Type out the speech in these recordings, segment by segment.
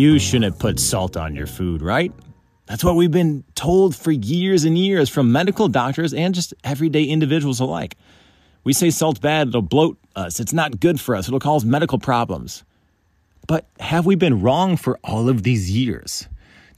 You shouldn't put salt on your food, right? That's what we've been told for years and years from medical doctors and just everyday individuals alike. We say salt's bad, it'll bloat us, it's not good for us, it'll cause medical problems. But have we been wrong for all of these years?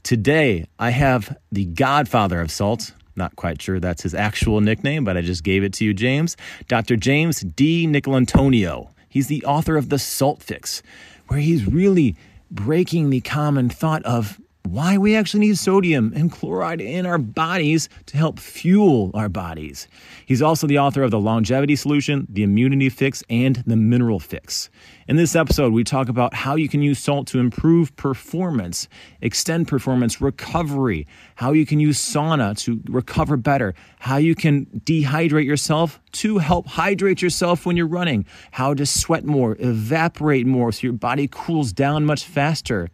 Today, I have the godfather of salt. Not quite sure that's his actual nickname, but I just gave it to you, James. Dr. James DiNicolantonio. He's the author of The Salt Fix, where he's really breaking the common thought of why we actually need sodium and chloride in our bodies to help fuel our bodies. He's also the author of The Longevity Solution, The Immunity Fix, and The Mineral Fix. In this episode, we talk about how you can use salt to improve performance, extend performance, recovery, how you can use sauna to recover better, how you can dehydrate yourself to help hydrate yourself when you're running, how to sweat more, evaporate more so your body cools down much faster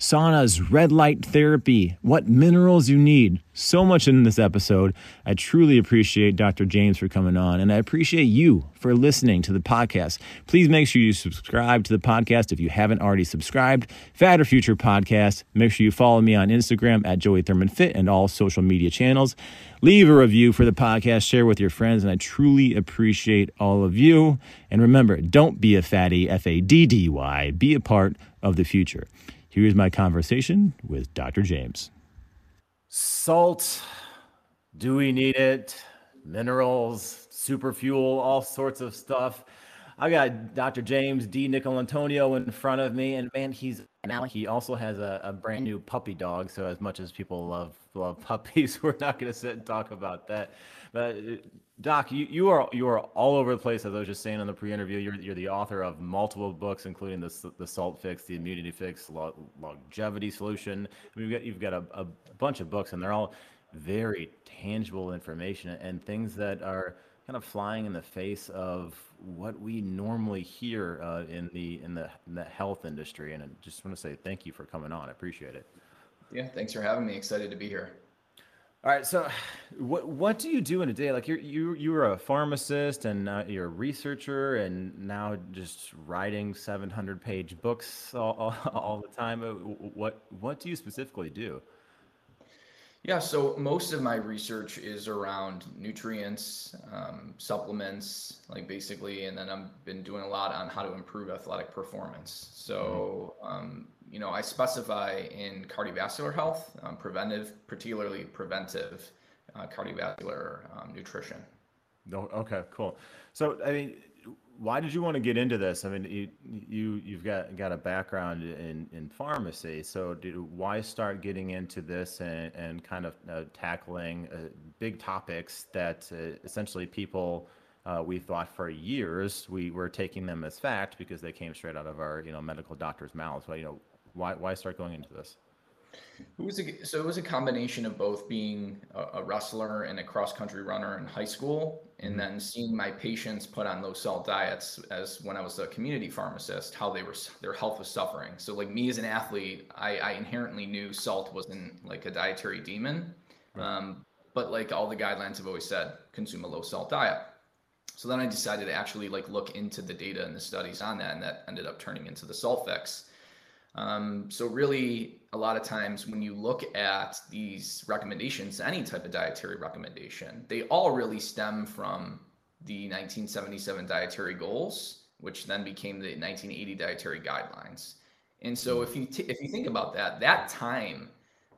saunas, red light therapy, what minerals you need. So much in this episode. I truly appreciate Dr. James for coming on, and I appreciate you for listening to the podcast. Please make sure you subscribe to the podcast if you haven't already subscribed. Fad or Future Podcast. Make sure you follow me on Instagram at Joey Thurman Fit and all social media channels. Leave a review for the podcast, share with your friends, and I truly appreciate all of you. And remember, don't be a fatty, F A D D Y. Be a part of the future. Here's my conversation with Dr. James. Salt, do we need it? Minerals, super fuel, all sorts of stuff. I got Dr. James DiNicolantonio in front of me, and man, he's now he also has a, a brand new puppy dog. So as much as people love love puppies, we're not going to sit and talk about that. But Doc, you, you are you are all over the place. As I was just saying in the pre-interview, you're you're the author of multiple books, including the the Salt Fix, the Immunity Fix, Longevity Solution. I mean, you've got you've got a, a bunch of books, and they're all very tangible information and things that are kind of flying in the face of what we normally hear uh, in the in the in the health industry. And I just want to say thank you for coming on. I appreciate it. Yeah, thanks for having me. Excited to be here. All right, so what what do you do in a day? Like you're you you're a pharmacist and uh, you're a researcher and now just writing 700 page books all, all, all the time. Uh, what what do you specifically do? Yeah, so most of my research is around nutrients, um, supplements, like basically, and then I've been doing a lot on how to improve athletic performance. So, um, you know, I specify in cardiovascular health, um, preventive, particularly preventive uh, cardiovascular um, nutrition. Okay, cool. So, I mean, why did you want to get into this? I mean, you, you you've got got a background in in pharmacy, so did, why start getting into this and, and kind of uh, tackling uh, big topics that uh, essentially people uh, we thought for years we were taking them as fact because they came straight out of our you know medical doctors' mouths. But you know, why why start going into this? It was a, so it was a combination of both being a, wrestler and a cross country runner in high school, and mm-hmm. then seeing my patients put on low salt diets as when I was a community pharmacist, how they were their health was suffering. So like me as an athlete, I, I inherently knew salt wasn't like a dietary demon, right. um, but like all the guidelines have always said, consume a low salt diet. So then I decided to actually like look into the data and the studies on that, and that ended up turning into the salt fix. Um, so really, a lot of times when you look at these recommendations, any type of dietary recommendation, they all really stem from the 1977 dietary goals, which then became the 1980 dietary guidelines. And so if you t- if you think about that, that time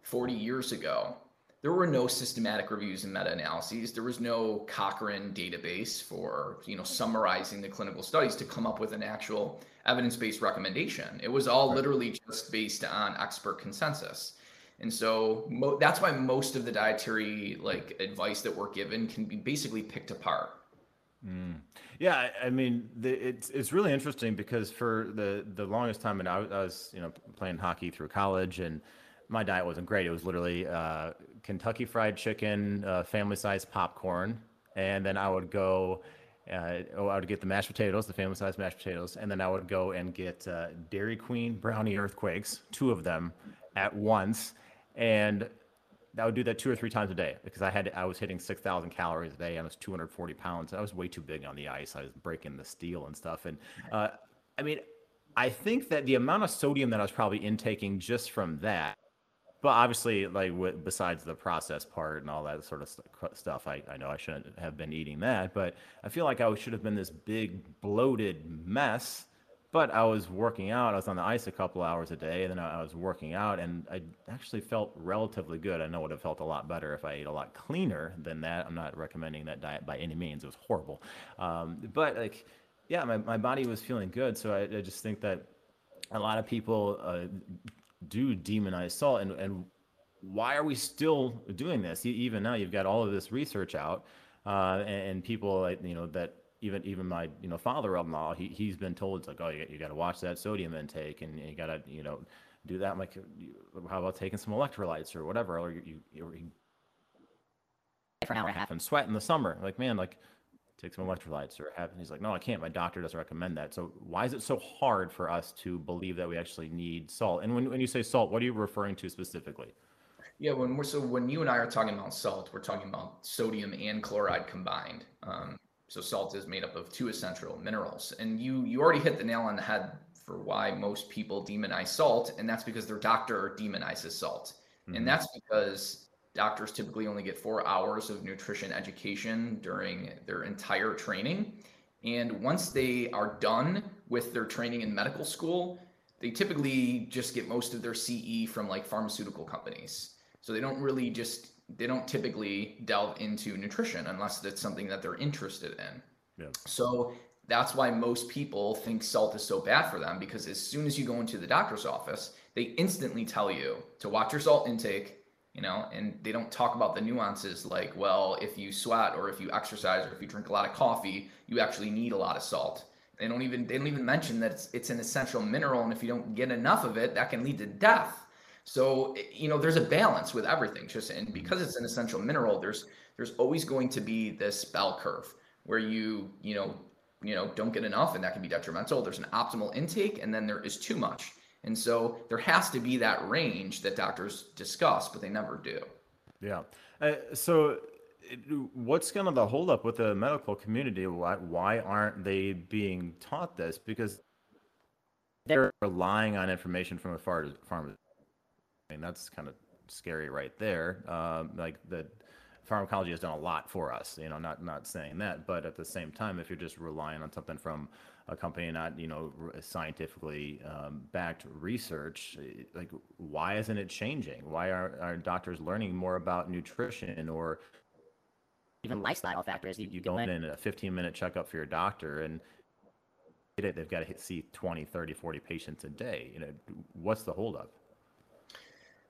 40 years ago, there were no systematic reviews and meta-analyses. There was no Cochrane database for you know summarizing the clinical studies to come up with an actual evidence-based recommendation. It was all right. literally just based on expert consensus. And so mo- that's why most of the dietary like advice that we're given can be basically picked apart. Mm. Yeah, I mean, the, it's it's really interesting because for the the longest time, and I, I, was you know playing hockey through college, and my diet wasn't great. It was literally uh, Kentucky Fried Chicken, uh, family size popcorn, and then I would go uh, oh, I would get the mashed potatoes, the family size mashed potatoes, and then I would go and get uh, Dairy Queen brownie earthquakes, two of them at once, and I would do that two or three times a day because I had I was hitting six thousand calories a day. And I was two hundred forty pounds. I was way too big on the ice. I was breaking the steel and stuff. And uh, I mean, I think that the amount of sodium that I was probably intaking just from that, but obviously, like w- besides the process part and all that sort of st- stuff, I, I know I shouldn't have been eating that, but I feel like I should have been this big bloated mess. But I was working out. I was on the ice a couple hours a day, and then I was working out, and I actually felt relatively good. I know it would have felt a lot better if I ate a lot cleaner than that. I'm not recommending that diet by any means. It was horrible, um, but like yeah, my, my body was feeling good. So I, I just think that a lot of people uh, do demonize salt. And, and why are we still doing this? Even now, you've got all of this research out, uh, and, and, people, like, you know, that even even my you know father-in-law, he he's been told it's like, oh, you, you got to watch that sodium intake, and you got to you know do that. I'm like, how about taking some electrolytes or whatever, or you, you, you for an hour and a half and sweat in the summer. Like, man, like take some electrolytes or have, and he's like, no, I can't. My doctor doesn't recommend that. So why is it so hard for us to believe that we actually need salt? And when, when you say salt, what are you referring to specifically? Yeah, when we're so when you and I are talking about salt, we're talking about sodium and chloride combined. Um, so salt is made up of two essential minerals, and you you already hit the nail on the head for why most people demonize salt, and that's because their doctor demonizes salt, mm-hmm. and that's because doctors typically only get four hours of nutrition education during their entire training. And once they are done with their training in medical school, they typically just get most of their CE from like pharmaceutical companies. So they don't really just, they don't typically delve into nutrition unless that's something that they're interested in. Yeah. So that's why most people think salt is so bad for them because as soon as you go into the doctor's office, they instantly tell you to watch your salt intake, you know and they don't talk about the nuances like well if you sweat or if you exercise or if you drink a lot of coffee you actually need a lot of salt. They don't even they don't even mention that it's, it's an essential mineral and if you don't get enough of it that can lead to death. So you know there's a balance with everything just and because it's an essential mineral there's there's always going to be this bell curve where you you know you know don't get enough and that can be detrimental. There's an optimal intake and then there is too much and so there has to be that range that doctors discuss, but they never do. Yeah. Uh, so what's kind of the holdup with the medical community? Why, why aren't they being taught this? Because they're relying on information from a far. I mean, that's kind of scary right there. Um, like the pharmacology has done a lot for us, you know, not, not saying that, but at the same time, if you're just relying on something from a company not you know scientifically um, backed research like why isn't it changing? Why are, are doctors learning more about nutrition or even lifestyle factors? You, you go in and a 15 minute checkup for your doctor and they've got to see 20 30 40 patients a day. You know what's the holdup?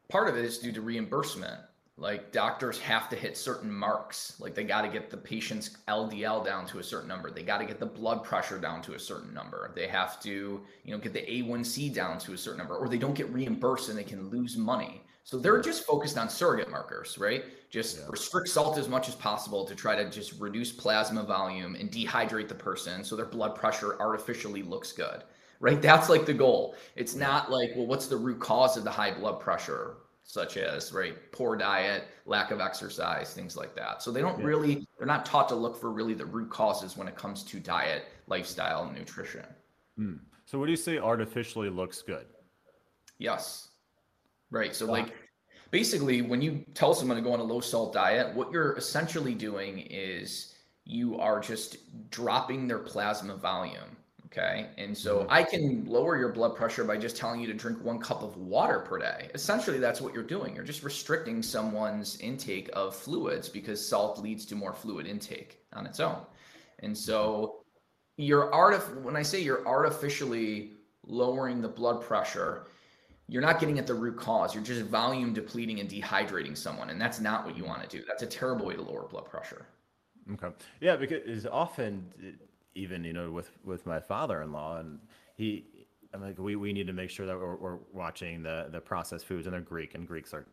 Part of it is due to reimbursement like doctors have to hit certain marks. Like they got to get the patient's ldl down to a certain number. They got to get the blood pressure down to a certain number. They have to you know get the a1c down to a certain number or they don't get reimbursed and they can lose money. So they're just focused on surrogate markers right? Just yeah. restrict salt as much as possible to try to just reduce plasma volume and dehydrate the person so their blood pressure artificially looks good right? That's like the goal. It's not like well what's the root cause of the high blood pressure such as right poor diet lack of exercise things like that. So they don't yeah. really they're not taught to look for really the root causes when it comes to diet lifestyle and nutrition. Mm. so what do you say artificially looks good? Yes. Right so like basically when you tell someone to go on a low salt diet what you're essentially doing is you are just dropping their plasma volume Okay. And so mm-hmm. I can lower your blood pressure by just telling you to drink one cup of water per day. Essentially, that's what you're doing. You're just restricting someone's intake of fluids because salt leads to more fluid intake on its own. And so you're artif- when I say you're artificially lowering the blood pressure, you're not getting at the root cause. You're just volume depleting and dehydrating someone. And that's not what you want to do. That's a terrible way to lower blood pressure. Okay. Yeah, because often even you know with with my father-in-law and he I'm like we, we need to make sure that we're, we're watching the the processed foods and they're Greek and Greeks are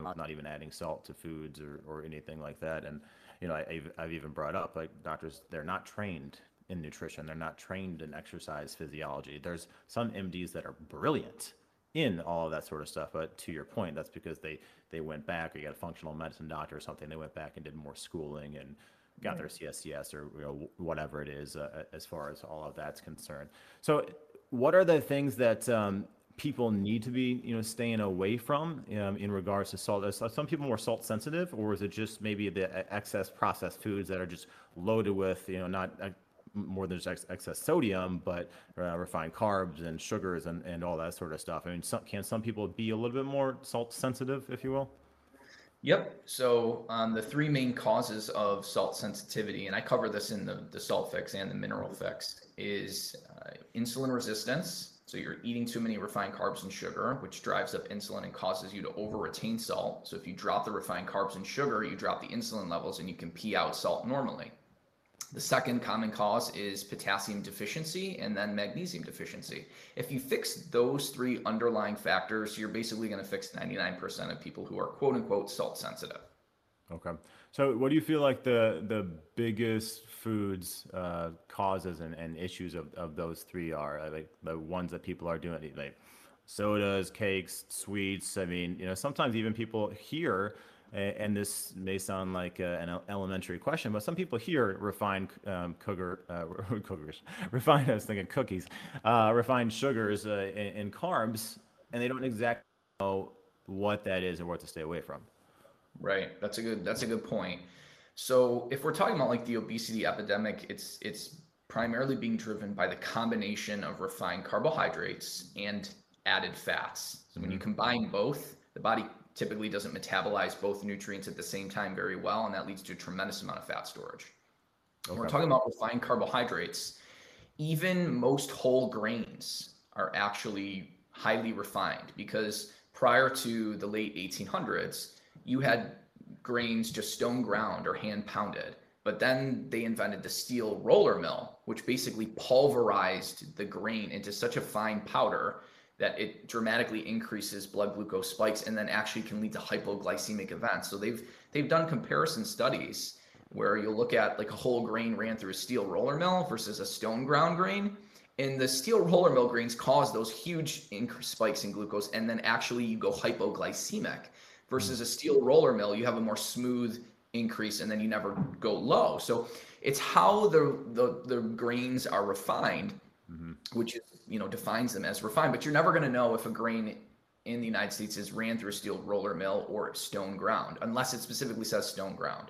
not even adding salt to foods or, or anything like that and you know I, have I've even brought up like doctors they're not trained in nutrition they're not trained in exercise physiology. There's some MDs that are brilliant in all of that sort of stuff but to your point that's because they they went back or you got a functional medicine doctor or something they went back and did more schooling and got their CSCS or you know, whatever it is uh, as far as all of that's concerned. So, what are the things that um, people need to be you know staying away from um, in regards to salt? Are some people more salt sensitive, or is it just maybe the excess processed foods that are just loaded with you know not uh, more than just excess sodium, but uh, refined carbs and sugars and, and all that sort of stuff. I mean, some, can some people be a little bit more salt sensitive, if you will? Yep. So um, the three main causes of salt sensitivity, and I cover this in the, the salt fix and the mineral fix, is uh, insulin resistance. So you're eating too many refined carbs and sugar, which drives up insulin and causes you to over retain salt. So if you drop the refined carbs and sugar, you drop the insulin levels and you can pee out salt normally. The second common cause is potassium deficiency and then magnesium deficiency. If you fix those three underlying factors, you're basically going to fix 99% of people who are quote unquote salt sensitive. Okay. So, what do you feel like the the biggest foods uh, causes and, and issues of, of those three are? Like the ones that people are doing, like sodas, cakes, sweets. I mean, you know, sometimes even people hear and this may sound like an elementary question, but some people here refine um, uh, refined. I was thinking cookies, uh, refined sugars uh, and, and, carbs, and they don't exactly know what that is and what to stay away from. Right. That's a good. That's a good point. So if we're talking about like the obesity epidemic, it's it's primarily being driven by the combination of refined carbohydrates and added fats. So when you mm-hmm. combine both, the body typically doesn't metabolize both nutrients at the same time very well, and that leads to a tremendous amount of fat storage. Okay. When we're talking about refined carbohydrates, even most whole grains are actually highly refined because prior to the late 1800s, you had grains just stone ground or hand pounded. But then they invented the steel roller mill, which basically pulverized the grain into such a fine powder that it dramatically increases blood glucose spikes and then actually can lead to hypoglycemic events. So they've they've done comparison studies where you'll look at like a whole grain ran through a steel roller mill versus a stone ground grain. And the steel roller mill grains cause those huge spikes in glucose, and then actually you go hypoglycemic. Versus a mm. steel roller mill, you have a more smooth increase, and then you never go low. So it's how the the, the grains are refined. Which is you know defines them as refined but you're never going to know if a grain in the united states is ran through a steel roller mill or stone ground unless it specifically says stone ground.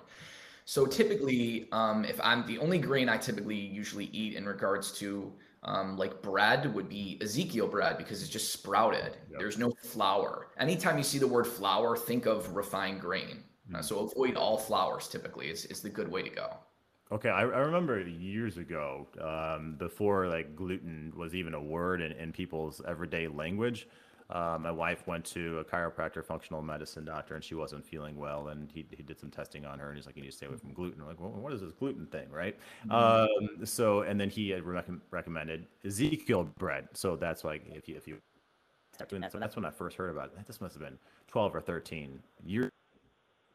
So typically um, if i'm the only grain i typically usually eat in regards to um, like bread would be ezekiel bread because it's just sprouted. Yep. there's no flour. Anytime you see the word flour think of refined grain. Mm-hmm. uh, so avoid all flours typically is, is the good way to go Okay, I, I remember years ago, um, before like gluten was even a word in, in people's everyday language. Uh, my wife went to a chiropractor, functional medicine doctor, and she wasn't feeling well. And he, he did some testing on her, and he's like, "You need to stay away from gluten." I'm like, well, what is this gluten thing, right? Mm-hmm. Um, so, and then he had rec- recommended Ezekiel bread. So that's like if you if you start doing that, so that's when I first heard about it. This must have been 12 or 13 years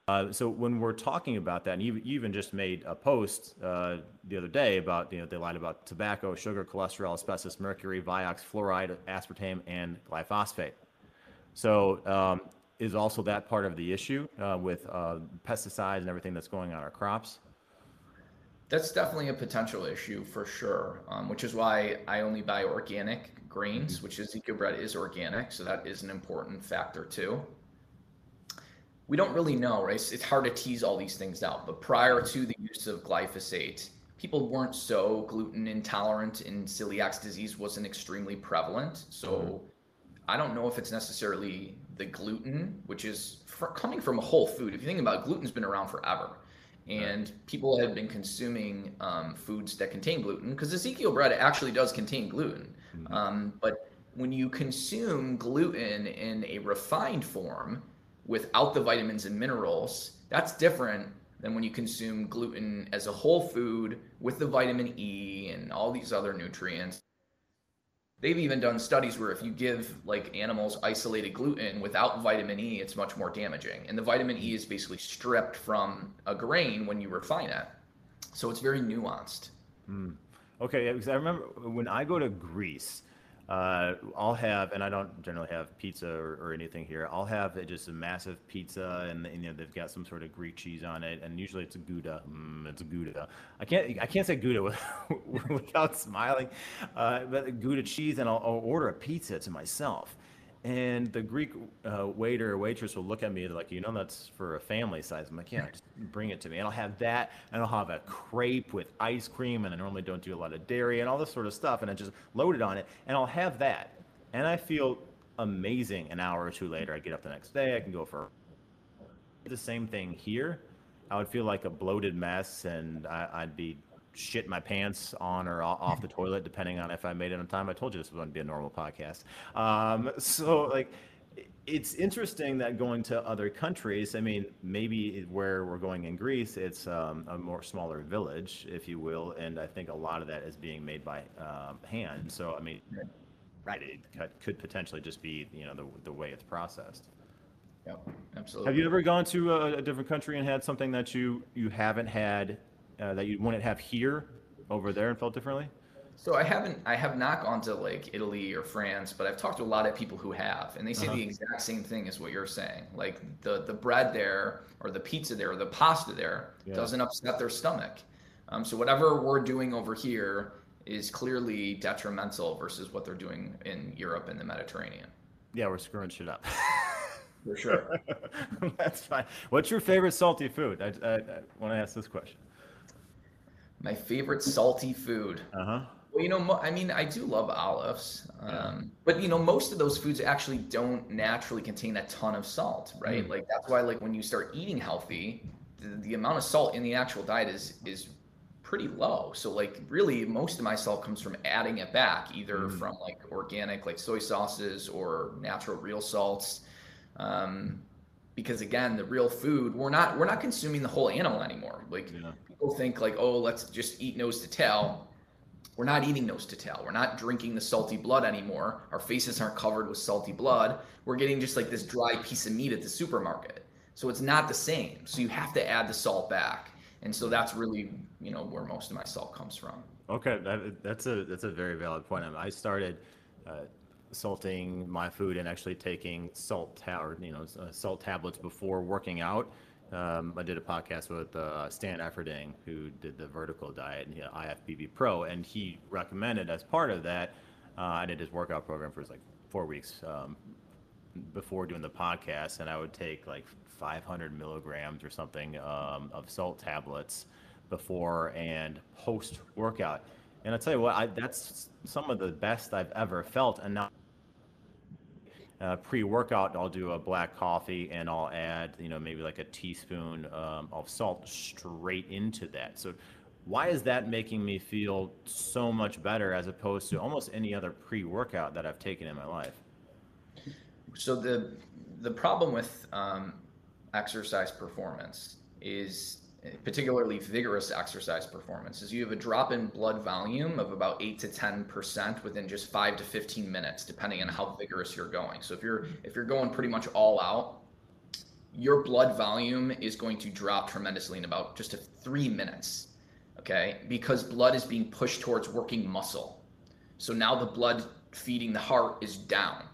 uh, so when we're talking about that, and you, you even just made a post uh, the other day about you know they lied about tobacco, sugar, cholesterol, asbestos, mercury, Vioxx, fluoride, aspartame, and glyphosate. So um, is also that part of the issue uh, with uh, pesticides and everything that's going on our crops? That's definitely a potential issue for sure, um, which is why I only buy organic grains, mm-hmm. which Ezekiel bread is organic, so that is an important factor too we don't really know, right? It's, it's hard to tease all these things out. But prior to the use of glyphosate, people weren't so gluten intolerant and celiac disease wasn't extremely prevalent. So mm-hmm. I don't know if it's necessarily the gluten, which is for, coming from a whole food. If you think about it, gluten's been around forever. And right. people have been consuming um, foods that contain gluten because Ezekiel bread actually does contain gluten. Mm-hmm. Um, but when you consume gluten in a refined form, without the vitamins and minerals, that's different than when you consume gluten as a whole food with the vitamin E and all these other nutrients. They've even done studies where if you give like animals isolated gluten without vitamin E, it's much more damaging. And the vitamin E is basically stripped from a grain when you refine it. So it's very nuanced. Mm. Okay, because I remember when I go to Greece, uh, I'll have, and I don't generally have pizza or, or anything here. I'll have just a massive pizza, and, and, you know they've got some sort of Greek cheese on it, and usually it's a Gouda. Mm, it's a Gouda. I can't I can't say Gouda without smiling, uh, but Gouda cheese, and I'll, I'll order a pizza to myself. And the Greek uh, waiter or waitress will look at me like, you know, that's for a family size. I'm like, yeah, just bring it to me. And I'll have that, and I'll have a crepe with ice cream, and I normally don't do a lot of dairy and all this sort of stuff, and I just load it on it, and I'll have that, and I feel amazing. An hour or two later, I get up the next day, I can go for the same thing here. I would feel like a bloated mess, and I, I'd be shit my pants on or off the toilet, depending on if I made it on time. I told you this was going to be a normal podcast. Um, so, like, it's interesting that going to other countries, I mean, maybe where we're going in Greece, it's um, a more smaller village, if you will. And I think a lot of that is being made by um, hand. So, I mean, right, it could potentially just be, you know, the, the way it's processed. Yep, absolutely. Have you ever gone to a, a different country and had something that you, you haven't had uh, that you wouldn't have here over there and felt differently? So I haven't, I have not gone to like Italy or France, but I've talked to a lot of people who have, and they say uh-huh. the exact same thing as what you're saying. Like the the bread there, or the pizza there, or the pasta there yeah. doesn't upset their stomach. Um, so whatever we're doing over here is clearly detrimental versus what they're doing in Europe and the Mediterranean. Yeah, we're screwing shit up. For sure. That's fine. What's your favorite salty food? I, I, I want to ask this question. My favorite salty food. Uh huh. Well, you know, I mean, I do love olives, um, but you know, most of those foods actually don't naturally contain a ton of salt, right? Mm. Like that's why, like when you start eating healthy, the, the, amount of salt in the actual diet is is pretty low. So like really, most of my salt comes from adding it back, either mm. from like organic, like soy sauces, or natural real salts. Um, because again, the real food, we're not we're not consuming the whole animal anymore. Like yeah people think like, oh, let's just eat nose to tail. We're not eating nose to tail. We're not drinking the salty blood anymore. Our faces aren't covered with salty blood. We're getting just like this dry piece of meat at the supermarket. So it's not the same. So you have to add the salt back. And so that's really, you know, where most of my salt comes from. Okay, that, that's a that's a very valid point. I started uh, salting my food and actually taking salt ta- or you know uh, salt tablets before working out um, I did a podcast with uh, Stan Efferding, who did the vertical diet and you know, IFBB Pro, and he recommended as part of that, uh, I did his workout program for like four weeks um, before doing the podcast, and I would take like 500 milligrams or something um, of salt tablets before and post workout. And I tell you what, I, that's some of the best I've ever felt, and now uh, pre-workout, I'll do a black coffee and I'll add, you know, maybe like a teaspoon um, of salt straight into that. So, why is that making me feel so much better as opposed to almost any other pre-workout that I've taken in my life? So the the problem with um, exercise performance is particularly vigorous exercise performance is you have a drop in blood volume of about 8 to 10% within just 5 to 15 minutes depending on how vigorous you're going. So if you're if you're going pretty much all out your blood volume is going to drop tremendously in about just a 3 minutes okay? Because blood is being pushed towards working muscle. So now the blood feeding the heart is down.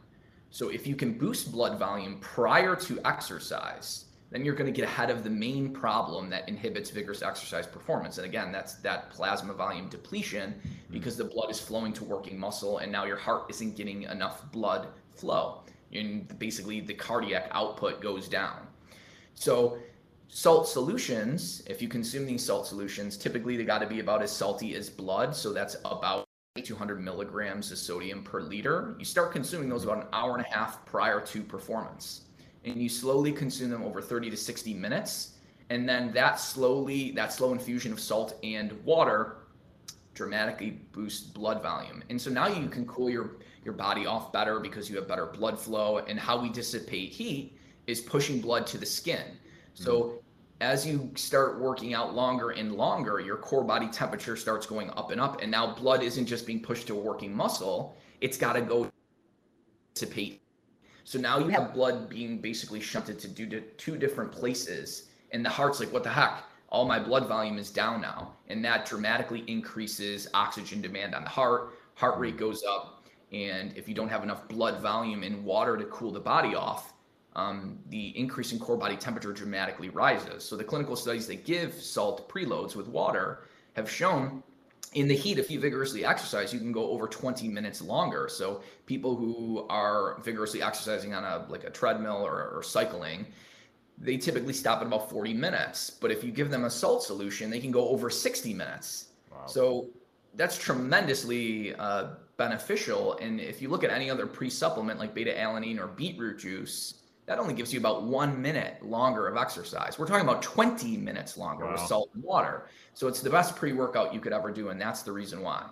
So if you can boost blood volume prior to exercise then you're going to get ahead of the main problem that inhibits vigorous exercise performance. And again, that's that plasma volume depletion mm-hmm. because the blood is flowing to working muscle and now your heart isn't getting enough blood flow. And basically, the cardiac output goes down. So, salt solutions, if you consume these salt solutions, typically they got to be about as salty as blood. So, that's about 200 milligrams of sodium per liter. You start consuming those about an hour and a half prior to performance and you slowly consume them over 30 to 60 minutes and then that slowly that slow infusion of salt and water dramatically boosts blood volume and so now you can cool your your body off better because you have better blood flow and how we dissipate heat is pushing blood to the skin so mm-hmm. as you start working out longer and longer your core body temperature starts going up and up and now blood isn't just being pushed to a working muscle it's got to go dissipate so now you have blood being basically shunted to do to two different places, and the heart's like, what the heck? All my blood volume is down now, and that dramatically increases oxygen demand on the heart. Heart rate goes up, And if you don't have enough blood volume and water to cool the body off, um, the increase in core body temperature dramatically rises. So the clinical studies that give salt preloads with water have shown in the heat, if you vigorously exercise, you can go over 20 minutes longer. So people who are vigorously exercising on a like a treadmill or, or cycling, they typically stop at about 40 minutes. But if you give them a salt solution, they can go over 60 minutes. Wow. So that's tremendously uh, beneficial. And if you look at any other pre-supplement like beta alanine or beetroot juice, that only gives you about one minute longer of exercise. We're talking about 20 minutes longer wow. with salt and water. So it's the best pre workout you could ever do. And that's the reason why.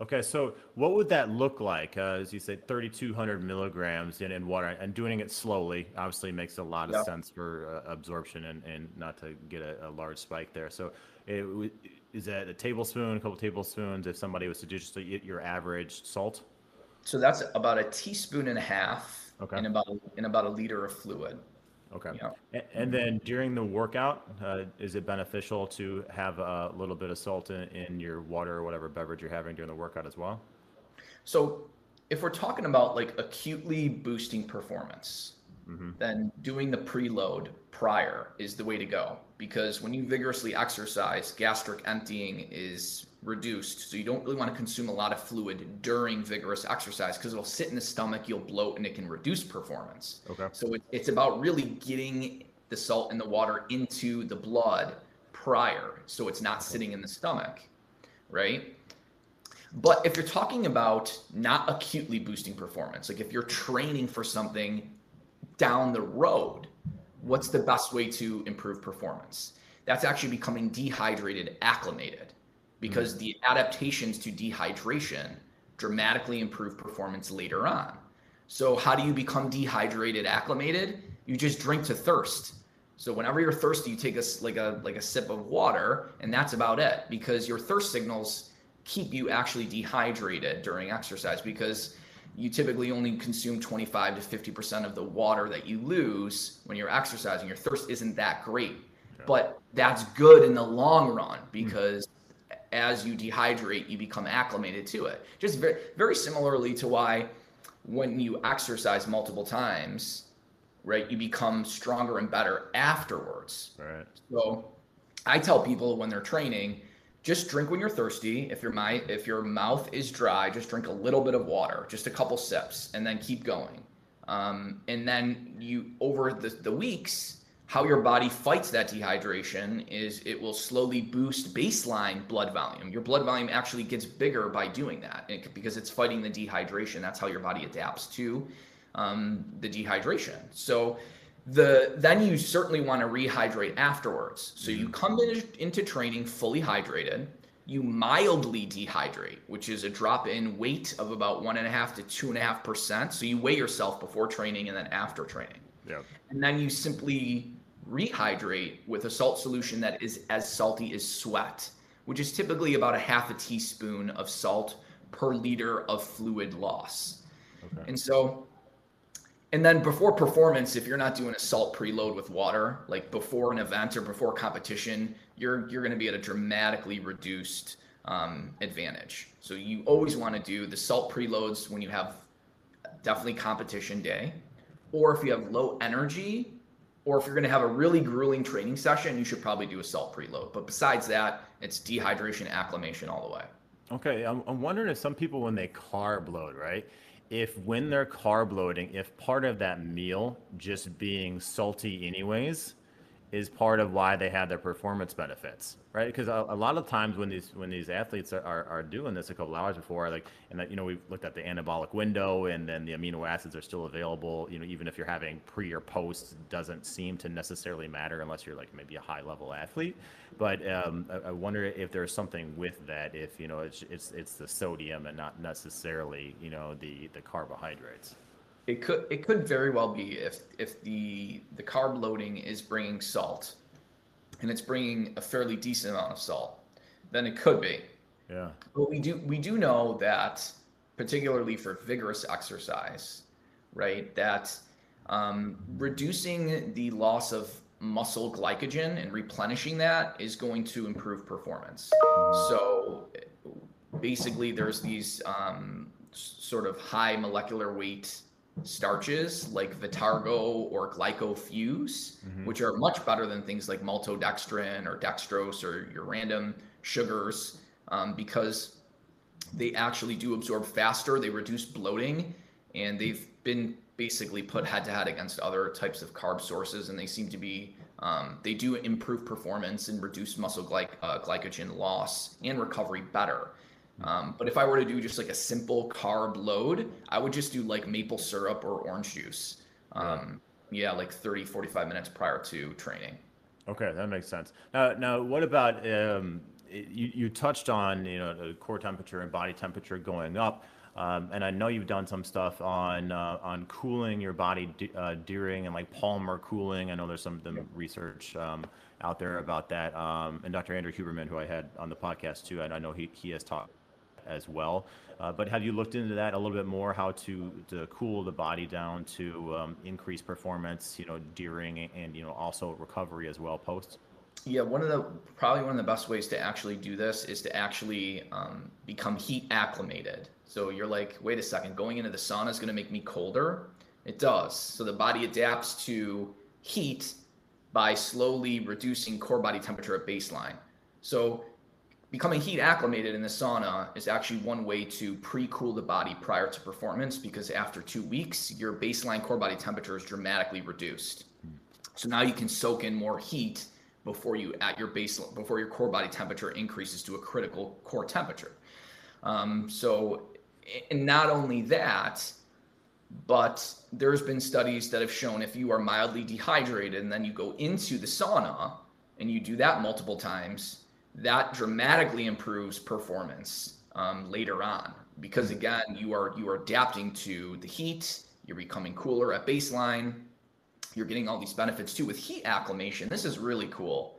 Okay, so what would that look like? Uh, as you said, 3,200 milligrams in, in water, and doing it slowly obviously makes a lot of yep. sense for uh, absorption and, and not to get a, a large spike there. So, it, is that a tablespoon, a couple tablespoons, if somebody was to just eat your average salt? So that's about a teaspoon and a half Okay. In about a, in about a liter of fluid. Okay. Yeah. And then during the workout, uh, is it beneficial to have a little bit of salt in, in your water or whatever beverage you're having during the workout as well? So, if we're talking about like acutely boosting performance, mm-hmm. then doing the preload prior is the way to go because when you vigorously exercise, gastric emptying is reduced. So you don't really want to consume a lot of fluid during vigorous exercise because it'll sit in the stomach, you'll bloat, and it can reduce performance. Okay. So it, it's about really getting the salt and the water into the blood prior, so it's not sitting in the stomach, right? But if you're talking about not acutely boosting performance, like if you're training for something down the road, what's the best way to improve performance? That's actually becoming dehydrated, acclimated because the adaptations to dehydration dramatically improve performance later on. So, how do you become dehydrated, acclimated? You just drink to thirst. So whenever you're thirsty, you take a like a like a sip of water, and that's about it. Because your thirst signals keep you actually dehydrated during exercise because you typically only consume 25 to 50 percent of the water that you lose when you're exercising. Your thirst isn't that great, but that's good in the long run hmm. because as you dehydrate, you become acclimated to it. Just very, very similarly to why when you exercise multiple times, right, you become stronger and better afterwards. Right. So I tell people when they're training, just drink when you're thirsty. If your my if your mouth is dry, just drink a little bit of water, just a couple sips, and then keep going. Um, and then you over the, the weeks, how your body fights that dehydration is it will slowly boost baseline blood volume. Your blood volume actually gets bigger by doing that it, because it's fighting the dehydration. That's how your body adapts to um, the dehydration. So the then you certainly want to rehydrate afterwards. So you mm-hmm. come in, into training fully hydrated. You mildly dehydrate, which is a drop in weight of about one and a half to two and a half percent. So you weigh yourself before training and then after training. Yeah. And then you simply rehydrate with a salt solution that is as salty as sweat, which is typically about a half a teaspoon of salt per liter of fluid loss. Okay. And so, and then before performance, if you're not doing a salt preload with water, like before an event or before competition, you're you're going to be at a dramatically reduced um, advantage. So you always want to do the salt preloads when you have definitely competition day, or if you have low energy or if you're going to have a really grueling training session, you should probably do a salt preload. But besides that, it's dehydration, acclimation all the way. Okay, I'm, I'm wondering if some people, when they carb load, right? If when they're carb loading, if part of that meal just being salty, anyways, is part of why they have their performance benefits, right? Because a, a, lot of times when these when these athletes are, are, are, doing this a couple hours before, like, and that, you know, we've looked at the anabolic window, and then the amino acids are still available. You know, even if you're having pre or post, doesn't seem to necessarily matter unless you're like maybe a high level athlete. But um, I, I, wonder if there's something with that, if you know, it's it's it's the sodium and not necessarily you know the the carbohydrates. It could it could very well be if if the the carb loading is bringing salt, and it's bringing a fairly decent amount of salt, then it could be. Yeah. But we do we do know that particularly for vigorous exercise, right? That um, reducing the loss of muscle glycogen and replenishing that is going to improve performance. So basically, there's these um, sort of high molecular weight starches like Vitargo or Glycofuse, Mhm. which are much better than things like maltodextrin or dextrose or your random sugars um, because they actually do absorb faster, they reduce bloating, and they've been basically put head to head against other types of carb sources, and they seem to be um, they do improve performance and reduce muscle glyc- uh, glycogen loss and recovery better. Um, but if I were to do just like a simple carb load, I would just do like maple syrup or orange juice. Um, yeah, like 30, 45 minutes prior to training. Okay, that makes sense. Now, now, what about um, you? You touched on you know the core temperature and body temperature going up, um, and I know you've done some stuff on uh, on cooling your body d- uh, during and like palmar cooling. I know there's some some research um, out there about that. Um, and Dr. Andrew Huberman, who I had on the podcast too, and I know he he has talked as well. Uh, but have you looked into that a little bit more? How to to cool the body down to um, increase performance, you know, during and you know also recovery as well post. Yeah, one of the probably one of the best ways to actually do this is to actually um, become heat acclimated. So you're like, wait a second, going into the sauna is going to make me colder. It does. So the body adapts to heat by slowly reducing core body temperature at baseline. So becoming heat acclimated in the sauna is actually one way to pre-cool the body prior to performance because after two weeks, your baseline core body temperature is dramatically reduced. So now you can soak in more heat before you at your baseline before your core body temperature increases to a critical core temperature. Um, so, and not only that, but there's been studies that have shown if you are mildly dehydrated and then you go into the sauna and you do that multiple times, that dramatically improves performance um, later on. Because again you are you are adapting to the heat you're becoming cooler at baseline you're getting all these benefits too. With heat acclimation this is really cool.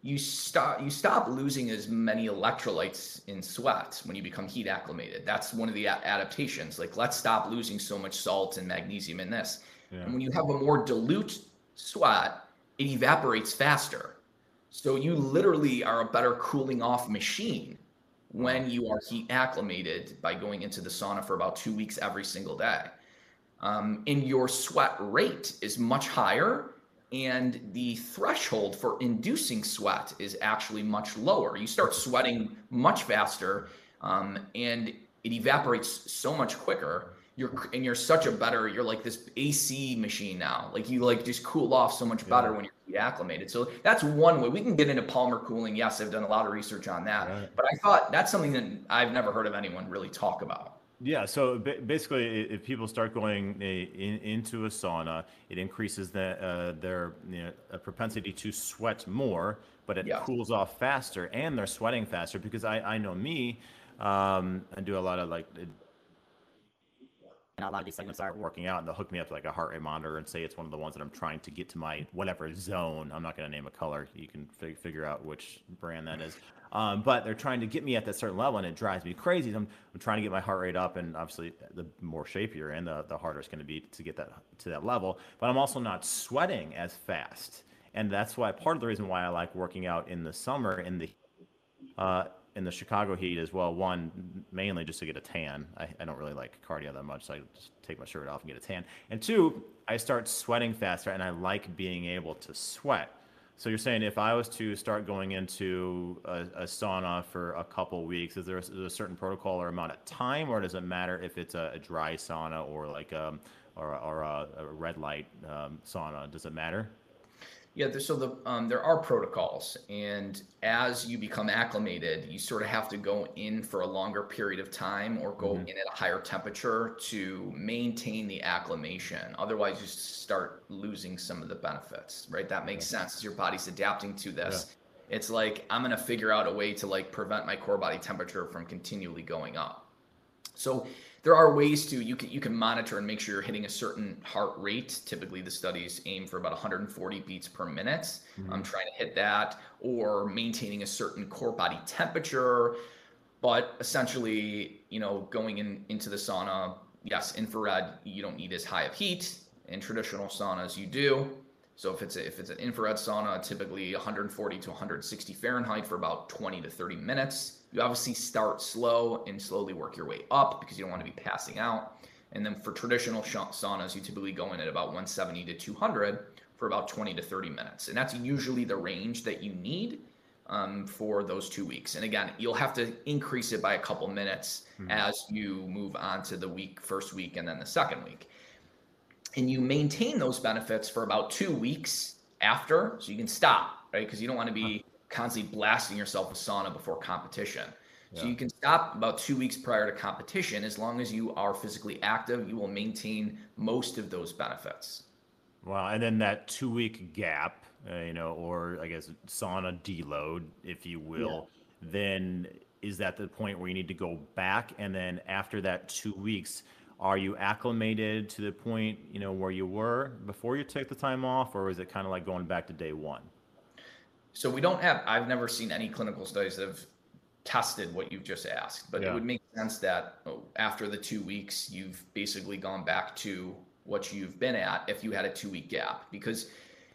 You stop you stop losing as many electrolytes in sweat when you become heat acclimated. That's one of the a- adaptations. Like let's stop losing so much salt and magnesium in this. Yeah. and when you have a more dilute sweat it evaporates faster so you literally are a better cooling off machine when you are heat acclimated by going into the sauna for about two weeks every single day. Um, and your sweat rate is much higher, and the threshold for inducing sweat is actually much lower. You start sweating much faster, um, and it evaporates so much quicker. You're and you're such a better. You're like this AC machine now. Like you like just cool off so much better when you're acclimated. So that's one way. We can get into palmar cooling. Yes, I've done a lot of research on that. Right. But I thought that's something that I've never heard of anyone really talk about. Yeah, so basically, if people start going in, into a sauna, it increases the, uh, their you know, a propensity to sweat more, but it Yeah. cools off faster, and they're sweating faster. Because I, I know me, um, I do a lot of like And a lot of these segments aren't working out, and they'll hook me up to like a heart rate monitor and say it's one of the ones that I'm trying to get to my whatever zone. I'm not going to name a color. You can fig- figure out which brand that is. Um, but they're trying to get me at that certain level, and it drives me crazy. I'm, I'm trying to get my heart rate up, and obviously, the more shape you're in, the, the harder it's going to be to get that to that level. But I'm also not sweating as fast, and that's why part of the reason why I like working out in the summer in the uh, in the Chicago heat as well. One, mainly just to get a tan. I, I don't really like cardio that much, so I just take my shirt off and get a tan. And two, I start sweating faster, and I like being able to sweat. So you're saying if I was to start going into a, a sauna for a couple weeks, is there, a, a certain protocol or amount of time, or does it matter if it's a, a dry sauna or like um or, or a, a red light um, sauna? Does it matter? Yeah, so the um, there are protocols, and as you become acclimated, you sort of have to go in for a longer period of time or go Mhm. in at a higher temperature to maintain the acclimation. Otherwise, you start losing some of the benefits, right? That makes sense as your body's adapting to this. It's like I'm gonna figure out a way to like prevent my core body temperature from continually going up. So there are ways to you can you can monitor and make sure you're hitting a certain heart rate. Typically, the studies aim for about 140 beats per minute. I'm mm-hmm. trying to hit that, or maintaining a certain core body temperature. But essentially, you know, going in into the sauna, yes, infrared, you don't need as high of heat. In traditional saunas, you do. So if it's a, if it's an infrared sauna, typically 140 to 160 Fahrenheit for about 20 to 30 minutes. You obviously start slow and slowly work your way up because you don't want to be passing out. And then for traditional saunas, you typically go in at about 170 to 200 for about 20 to 30 minutes. And that's usually the range that you need um, for those two weeks. And again, you'll have to increase it by a couple minutes mm-hmm. as you move on to the week, first week, and then the second week. And you maintain those benefits for about two weeks after, so you can stop, right? Because you don't want to be constantly blasting yourself with sauna before competition. So you can stop about two weeks prior to competition. As long as you are physically active, you will maintain most of those benefits. Wow. And then that two week gap, uh, you know, or I guess sauna deload, if you will, yeah. then is that the point where you need to go back? And then after that two weeks, are you acclimated to the point, you know, where you were before you took the time off, or is it kind of like going back to day one? So we don't have, I've never seen any clinical studies that have tested what you've just asked, but yeah. it would make sense that oh, after the two weeks, you've basically gone back to what you've been at if you had a two week gap because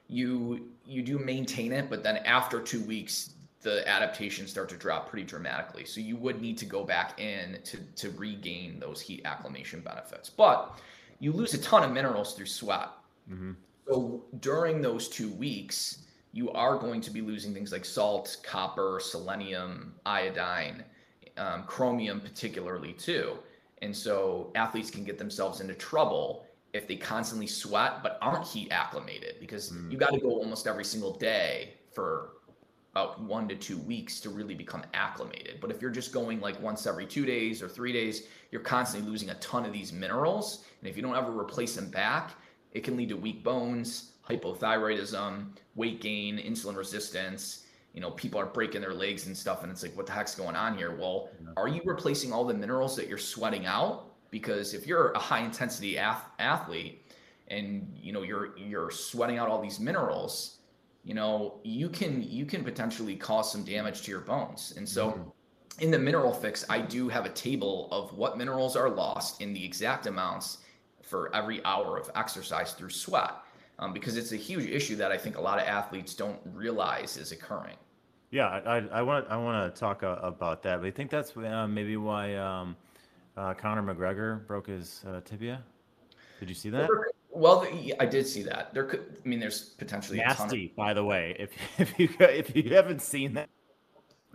you you do maintain it but then after two weeks the adaptations start to drop pretty dramatically so you would need to go back in to to regain those heat acclimation benefits but you lose a ton of minerals through sweat mm-hmm. so during those two weeks you are going to be losing things like salt, copper, selenium, iodine, um, chromium, particularly too. And so athletes can get themselves into trouble if they constantly sweat but aren't heat acclimated because mm. you got to go almost every single day for about one to two weeks to really become acclimated. But if you're just going like once every two days or three days, you're constantly losing a ton of these minerals. And if you don't ever replace them back, it can lead to weak bones, hypothyroidism, weight gain, insulin resistance. You know, people are breaking their legs and stuff, and it's like, what the heck's going on here? Well, are you replacing all the minerals that you're sweating out? Because if you're a high intensity ath- athlete and you know you're you're sweating out all these minerals, you know you can you can potentially cause some damage to your bones. And so, mm-hmm. in the mineral fix, I do have a table of what minerals are lost in the exact amounts for every hour of exercise through sweat um, because it's a huge issue that I think a lot of athletes don't realize is occurring. Yeah, I, I want I want to talk uh, about that, but I think that's uh, maybe why um, uh, Conor McGregor broke his uh, tibia. Did you see that? Well, I did see that. There could, I mean, there's potentially nasty. Of- by the way, if if you if you haven't seen that,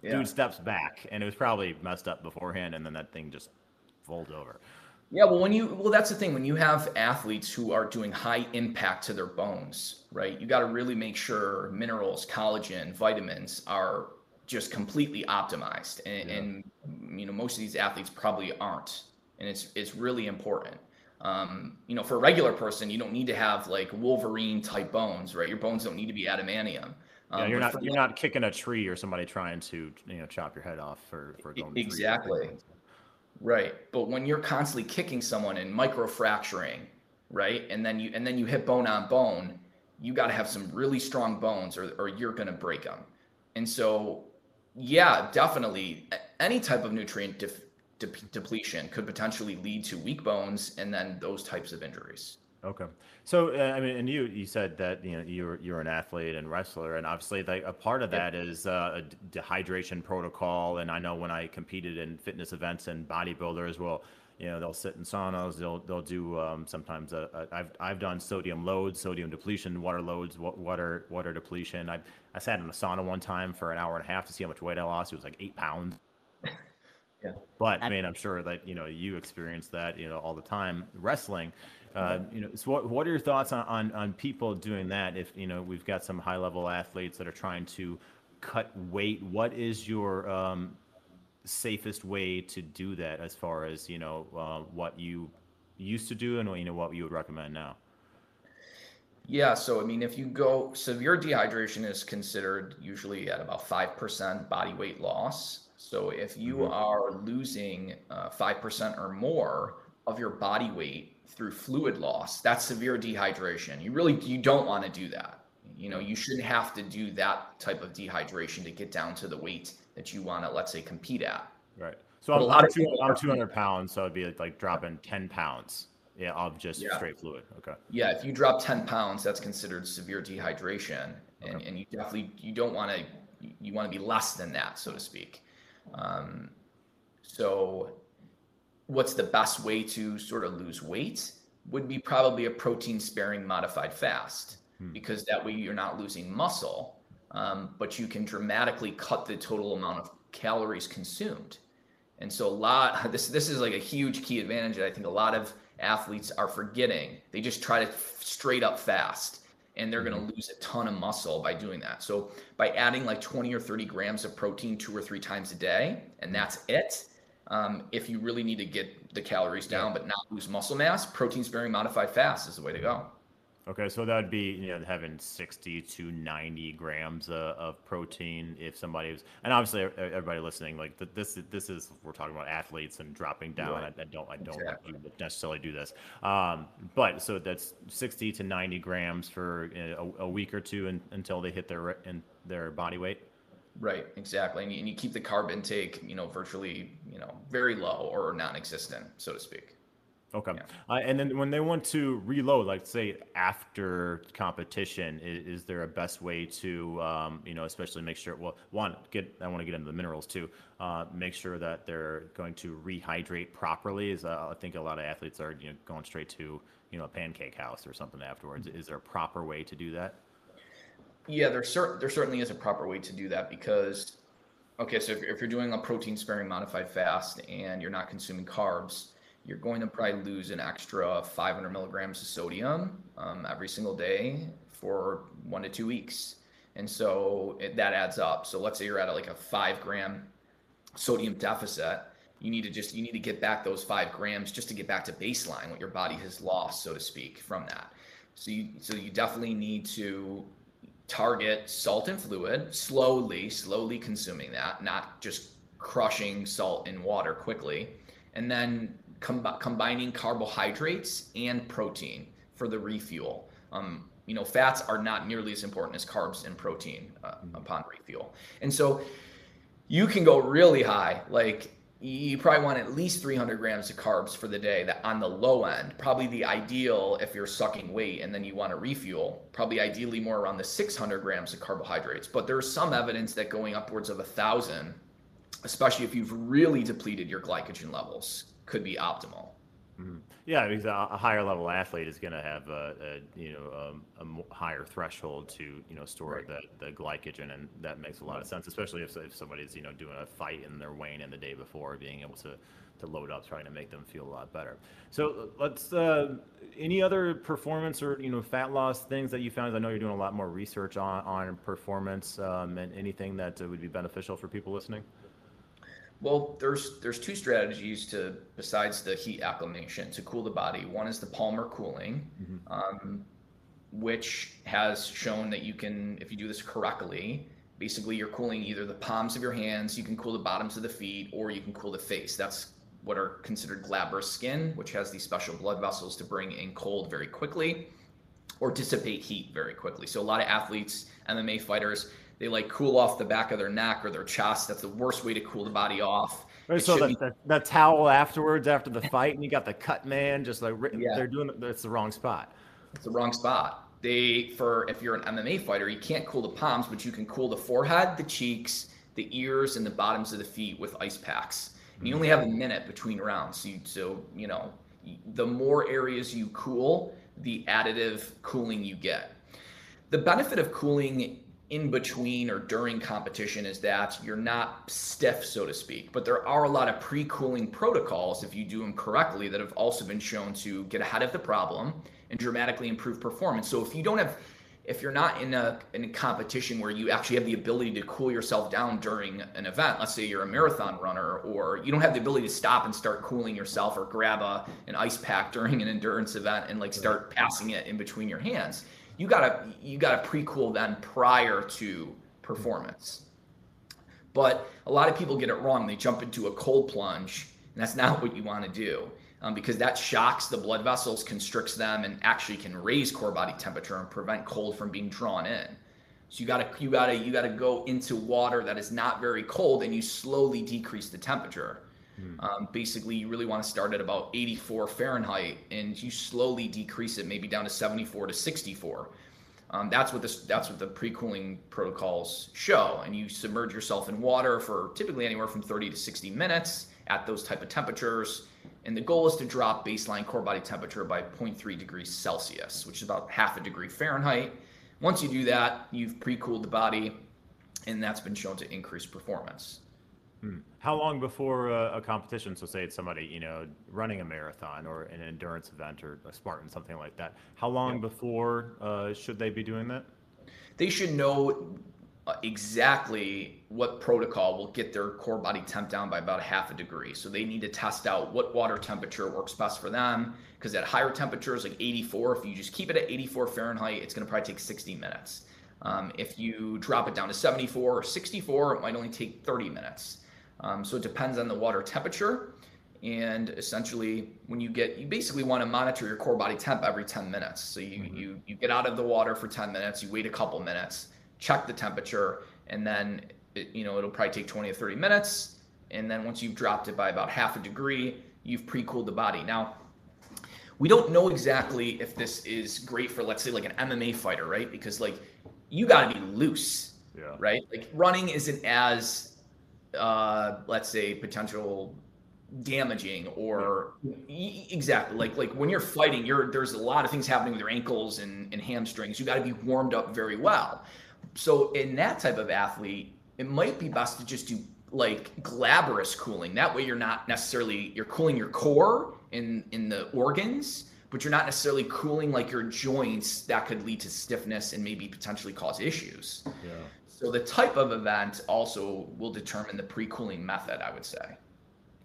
yeah. dude steps back, and it was probably messed up beforehand, and then that thing just folded over. Yeah, well, when you well, that's the thing. When you have athletes who are doing high impact to their bones, right? You got to really make sure minerals, collagen, vitamins are just completely optimized, and, yeah. and you know most of these athletes probably aren't, and it's it's really important. Um, you know, for a regular person, you don't need to have like Wolverine type bones, right? Your bones don't need to be adamantium. Um, yeah, you're not you're not kicking a tree or somebody trying to you know chop your head off for for going exactly. Right. But when you're constantly kicking someone and microfracturing, right? And then you and then you hit bone on bone, you got to have some really strong bones or or you're going to break them. And so yeah, definitely any type of nutrient def, de- depletion could potentially lead to weak bones and then those types of injuries. Okay. So uh, I mean, and you you said that you know you're you're an athlete and wrestler, and obviously like a part of that is uh, a dehydration protocol. And I know when I competed in fitness events and bodybuilders, well, you know they'll sit in saunas, they'll they'll do um, sometimes a, a, I've I've done sodium loads, sodium depletion, water loads, water water depletion. I I sat in a sauna one time for an hour and a half to see how much weight I lost. It was like eight pounds. Yeah. But I mean, I'm sure that you know you experience that you know all the time wrestling. Uh, you know, so what, what are your thoughts on, on, on people doing that? If you know we've got some high level athletes that are trying to cut weight, what is your um, safest way to do that as far as you know uh, what you used to do and what you know what you would recommend now? Yeah, so I mean, if you go severe dehydration is considered usually at about five percent body weight loss. So if you mm-hmm. are losing uh, five uh, percent or more of your body weight through fluid loss, that's severe dehydration. You really you don't want to do that. You know, you shouldn't have to do that type of dehydration to get down to the weight that you want to, let's say, compete at. Right. So I'm, I'm, two, I'm 200 pounds, so it'd be like dropping 10 pounds. Yeah, of just Yeah. straight fluid. Okay. Yeah, if you drop 10 pounds, that's considered severe dehydration. And, Okay. and you definitely, you don't want to, you want to be less than that, so to speak. Um, so what's the best way to sort of lose weight would be probably a protein sparing modified fast Hmm. because that way you're not losing muscle, um, but you can dramatically cut the total amount of calories consumed. And so a lot this this is like a huge key advantage that I think a lot of athletes are forgetting. They just try to straight up fast and they're going to lose a ton of muscle by doing that. So by adding like 20 or 30 grams of protein two or three times a day and that's it. Um, if you really need to get the calories down but not lose muscle mass, protein sparing modified fast is the way to go. Okay, so that would be you know having 60 to 90 grams uh, of protein if somebody was, and obviously everybody listening, like th- this this is we're talking about athletes and dropping down. Right. I, I don't I don't Exactly. necessarily do this, um, but so that's 60 to 90 grams for a, a week or two un until they hit their in their body weight. Right, exactly. And you, and you keep the carb intake, you know, virtually, you know, very low or non-existent, so to speak. Okay. Yeah. Uh, and then when they want to reload, like say after competition, is, is there a best way to, um, you know, especially make sure, well, one, get, I want to get into the minerals too, uh, make sure that they're going to rehydrate properly. Is uh, I think a lot of athletes are, you know, going straight to, you know, a pancake house or something afterwards. Is there a proper way to do that? Yeah, there cer- there certainly is a proper way to do that because, okay, so if, if you're doing a protein sparing modified fast and you're not consuming carbs, you're going to probably lose an extra 500 milligrams of sodium um, every single day for one to two weeks. And so it, that adds up. So let's say you're at like a five gram sodium deficit. You need to just you need to get back those five grams just to get back to baseline, what your body has lost, so to speak, from that. So you so you definitely need to target salt and fluid slowly, slowly consuming that, not just crushing salt and water quickly, and then com- combining carbohydrates and protein for the refuel. Um, you know, fats are not nearly as important as carbs and protein uh, upon refuel, and so you can go really high. Like you probably want at least 300 grams of carbs for the day that on the low end probably the ideal if you're sucking weight and then you want to refuel probably ideally more around the 600 grams of carbohydrates but there's some evidence that going upwards of a thousand especially if you've really depleted your glycogen levels could be optimal Yeah, because a, a higher level athlete is going to have a, a you know um, a higher threshold to you know store Right. the, the glycogen, and that makes a lot of sense, especially if, if somebody's you know doing a fight and they're weighing in the day before, being able to to load up, trying to make them feel a lot better. So let's uh, any other performance or you know fat loss things that you found? I know you're doing a lot more research on on performance um, and anything that uh, would be beneficial for people listening. Well, there's there's two strategies to besides the heat acclimation to cool the body. One is the palmar cooling, um, which has shown that you can, if you do this correctly, basically you're cooling either the palms of your hands, you can cool the bottoms of the feet, or you can cool the face. That's what are considered glabrous skin, which has these special blood vessels to bring in cold very quickly or dissipate heat very quickly. So a lot of athletes, MMA fighters, they like cool off the back of their neck or their chest. That's the worst way to cool the body off. Right, It so the, be- the, the towel afterwards after the fight, and you got the cut man, just like written, Yeah. they're doing it. It's the wrong spot. It's the wrong spot. They for if you're an MMA fighter, you can't cool the palms, but you can cool the forehead, the cheeks, the ears, and the bottoms of the feet with ice packs. And you only have a minute between rounds, so you, so you know the more areas you cool, the additive cooling you get. The benefit of cooling in between or during competition is that you're not stiff, so to speak. But there are a lot of pre cooling protocols, if you do them correctly, that have also been shown to get ahead of the problem and dramatically improve performance. So if you don't have, if you're not in a, in a competition where you actually have the ability to cool yourself down during an event, let's say you're a marathon runner, or you don't have the ability to stop and start cooling yourself or grab a, an ice pack during an endurance event and like start passing it in between your hands you gotta you gotta pre-cool then prior to performance. But a lot of people get it wrong. They jump into a cold plunge, and that's not what you want to do um, because that shocks the blood vessels, constricts them, and actually can raise core body temperature and prevent cold from being drawn in. So you gotta you gotta you gotta go into water that is not very cold, and you slowly decrease the temperature. Um, basically, you really want to start at about 84 Fahrenheit, and you slowly decrease it, maybe down to 74 to 64. Um, that's what this that's what the pre-cooling protocols show, and you submerge yourself in water for typically anywhere from 30 to 60 minutes at those type of temperatures. And the goal is to drop baseline core body temperature by 0.3 degrees Celsius, which is about half a degree Fahrenheit. Once you do that, you've pre-cooled the body, and that's been shown to increase performance. How long before a, a competition? So, say it's somebody you know running a marathon or an endurance event or a Spartan, something like that. How long before uh, should they be doing that? They should know uh, exactly what protocol will get their core body temp down by about half a degree. So they need to test out what water temperature works best for them. Because at higher temperatures, like 84, if you just keep it at 84 Fahrenheit, it's going to probably take 60 minutes. Um, if you drop it down to 74 or 64, it might only take 30 minutes. Um, so it depends on the water temperature. And essentially, when you get, you basically want to monitor your core body temp every 10 minutes. So you, you, you get out of the water for 10 minutes, you wait a couple minutes, check the temperature, and then, it, you know, it'll probably take 20 or 30 minutes. And then once you've dropped it by about half a degree, you've pre-cooled the body. Now, we don't know exactly if this is great for, let's say, like an MMA fighter, right? Because like you got to be loose, Yeah. right? Like running isn't as uh, let's say potential damaging or E- exactly like like when you're fighting you're there's a lot of things happening with your ankles and, and hamstrings. You got to be warmed up very well. So in that type of athlete it might be best to just do like glabrous cooling. That way you're not necessarily you're cooling your core in in the organs but you're not necessarily cooling like your joints that could lead to stiffness and maybe potentially cause issues. Yeah. So the type of event also will determine the pre-cooling method, I would say.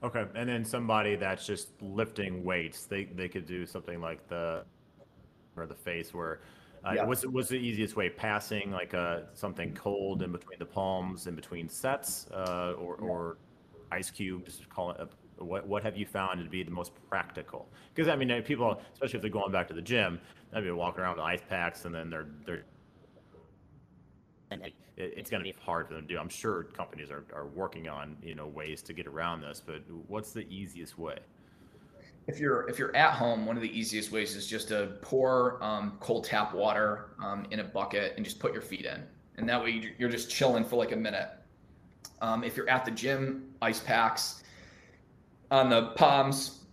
Okay, and then somebody that's just lifting weights, they they could do something like the or the face where. Uh, Yeah. What's what's the easiest way? Passing like uh, something cold in between the palms, in between sets, uh, or or ice cubes. Call it. A, what what have you found to be the most practical? Because I mean, uh, people, especially if they're going back to the gym, they'd be walking around with ice packs, and then they're they're And like, it, it's going to be hard for them to do. I'm sure companies are, are working on you know ways to get around this, but what's the easiest way? If you're if you're at home, one of the easiest ways is just to pour um, cold tap water um, in a bucket and just put your feet in, and that way you- you're just chilling for like a minute. Um, if you're at the gym, ice packs on the palms,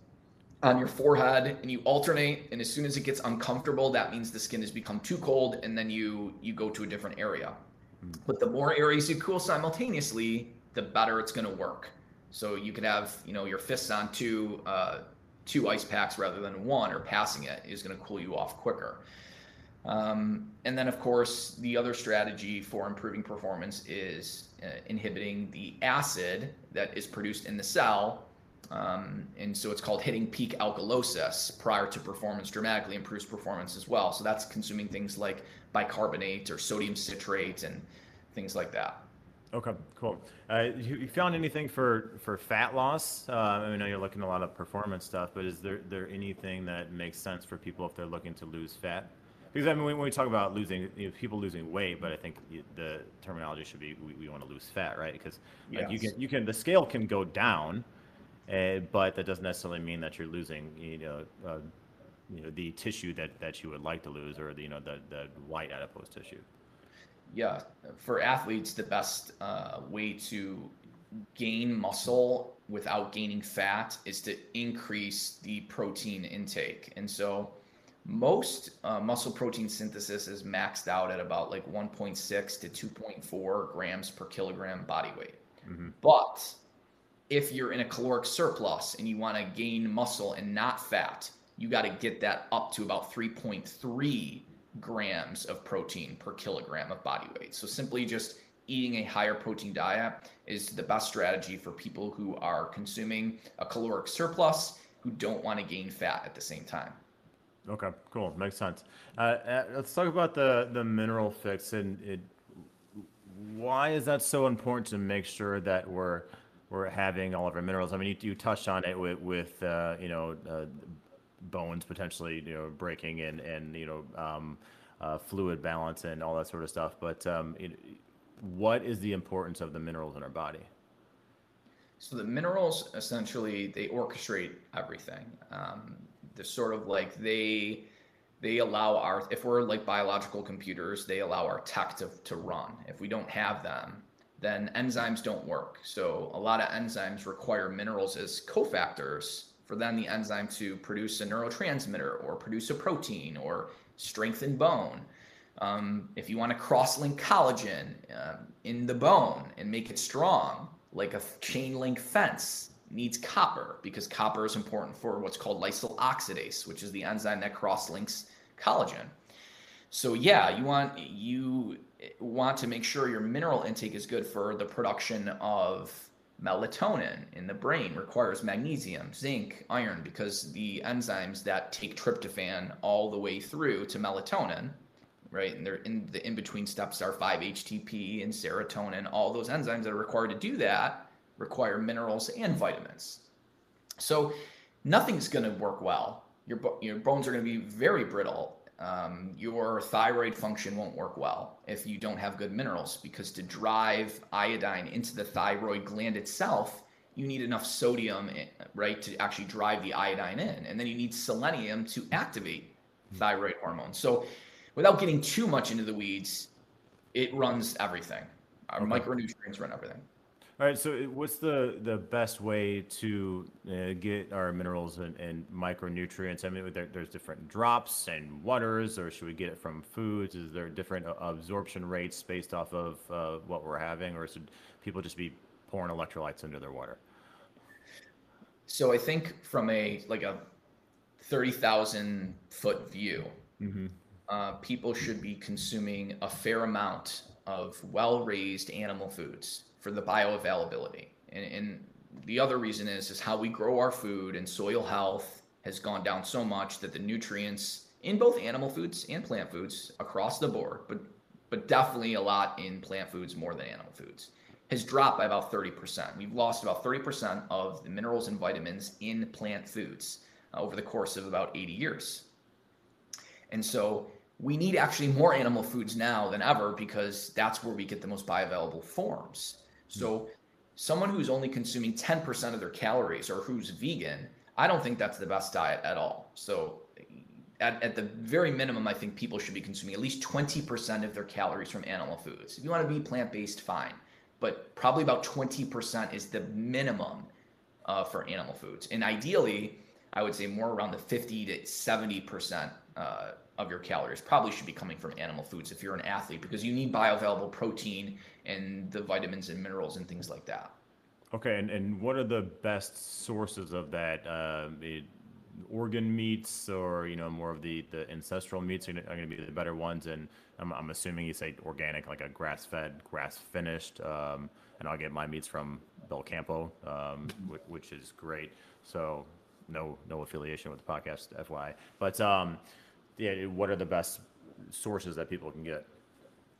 on your forehead, and you alternate. And as soon as it gets uncomfortable, that means the skin has become too cold, and then you you go to a different area. But the more areas you cool simultaneously, the better it's going to work. So you could have, you know, your fists on two uh, two ice packs rather than one, or passing it is going to cool you off quicker. Um, and then, of course, the other strategy for improving performance is uh, inhibiting the acid that is produced in the cell. Um, and so it's called hitting peak alkalosis prior to performance dramatically improves performance as well. So that's consuming things like bicarbonate or sodium citrate and things like that. Okay, cool. Uh, you, you found anything for for fat loss? Uh, I know you're looking at a lot of performance stuff, but is there there anything that makes sense for people if they're looking to lose fat? Because I mean, when we talk about losing, you know, people losing weight, but I think the terminology should be we, we want to lose fat, right? Because like you can you can the scale can go down, uh, but that doesn't necessarily mean that you're losing you know uh, you know the tissue that that you would like to lose or the you know the the white adipose tissue. Yeah, for athletes, the best uh, way to gain muscle without gaining fat is to increase the protein intake. And so, most uh, muscle protein synthesis is maxed out at about like 1.6 to 2.4 grams per kilogram body weight. But if you're in a caloric surplus and you want to gain muscle and not fat, you got to get that up to about 3.3 grams of protein per kilogram of body weight. So simply just eating a higher protein diet is the best strategy for people who are consuming a caloric surplus who don't want to gain fat at the same time. Okay, cool. Makes sense. Uh, uh, let's talk about the the mineral fix and it. Why is that so important to make sure that we're we're having all of our minerals? I mean, you, you touched on it with with uh, you know uh, bones potentially you know breaking and and you know um, uh, fluid balance and all that sort of stuff. But um, it, what is the importance of the minerals in our body? So the minerals essentially they orchestrate everything. Um, they're sort of like they they allow our if we're like biological computers, they allow our tech to, to run. If we don't have them, then enzymes don't work. So a lot of enzymes require minerals as cofactors for then the enzyme to produce a neurotransmitter or produce a protein or strengthen bone. Um, if you want to cross-link collagen uh, in the bone and make it strong, like a chain link fence needs copper because copper is important for what's called lysyl oxidase, which is the enzyme that cross-links collagen. So yeah, you want you want to make sure your mineral intake is good for the production of melatonin in the brain requires magnesium, zinc, iron because the enzymes that take tryptophan all the way through to melatonin, right? And they're in the in between steps are 5-HTP and serotonin. All those enzymes that are required to do that require minerals and vitamins. So nothing's going to work well. Your your bones are going to be very brittle um, your thyroid function won't work well if you don't have good minerals because to drive iodine into the thyroid gland itself you need enough sodium eh, right to actually drive the iodine in and then you need selenium to activate thyroid hormone. So without getting too much into the weeds it runs everything. Our okay. micronutrients run everything all right. So, what's the the best way to uh, get our minerals and, and micronutrients? I mean, there, there's different drops and waters, or should we get it from foods? Is there different uh, absorption rates based off of uh, what we're having, or should people just be pouring electrolytes into their water? So, I think from a like a thirty thousand foot view, mm-hmm. uh, people should be consuming a fair amount of well raised animal foods for the bioavailability. And, and the other reason is is how we grow our food and soil health has gone down so much that the nutrients in both animal foods and plant foods across the board, but but definitely a lot in plant foods more than animal foods, has dropped by about 30%. We've lost about 30% of the minerals and vitamins in plant foods uh, over the course of about 80 years. And so we need actually more animal foods now than ever because that's where we get the most bioavailable forms. So someone who's only consuming 10% of their calories or who's vegan, I don't think that's the best diet at all. So at, at the very minimum, I think people should be consuming at least 20% of their calories from animal foods. If you want to be plant-based, fine. But probably about 20% is the minimum uh, for animal foods. And ideally, I would say more around the 50 to 70% uh, of your calories probably should be coming from animal foods if you're an athlete because you need bioavailable protein and the vitamins and minerals and things like that. Okay, and, and what are the best sources of that? Uh, organ meats or you know more of the the ancestral meats are going to be the better ones and I'm, I'm assuming you say organic like a grass fed grass finished um, and I'll get my meats from Belcampo um, which, which, is great so no no affiliation with the podcast FY but um, yeah, what are the best sources that people can get?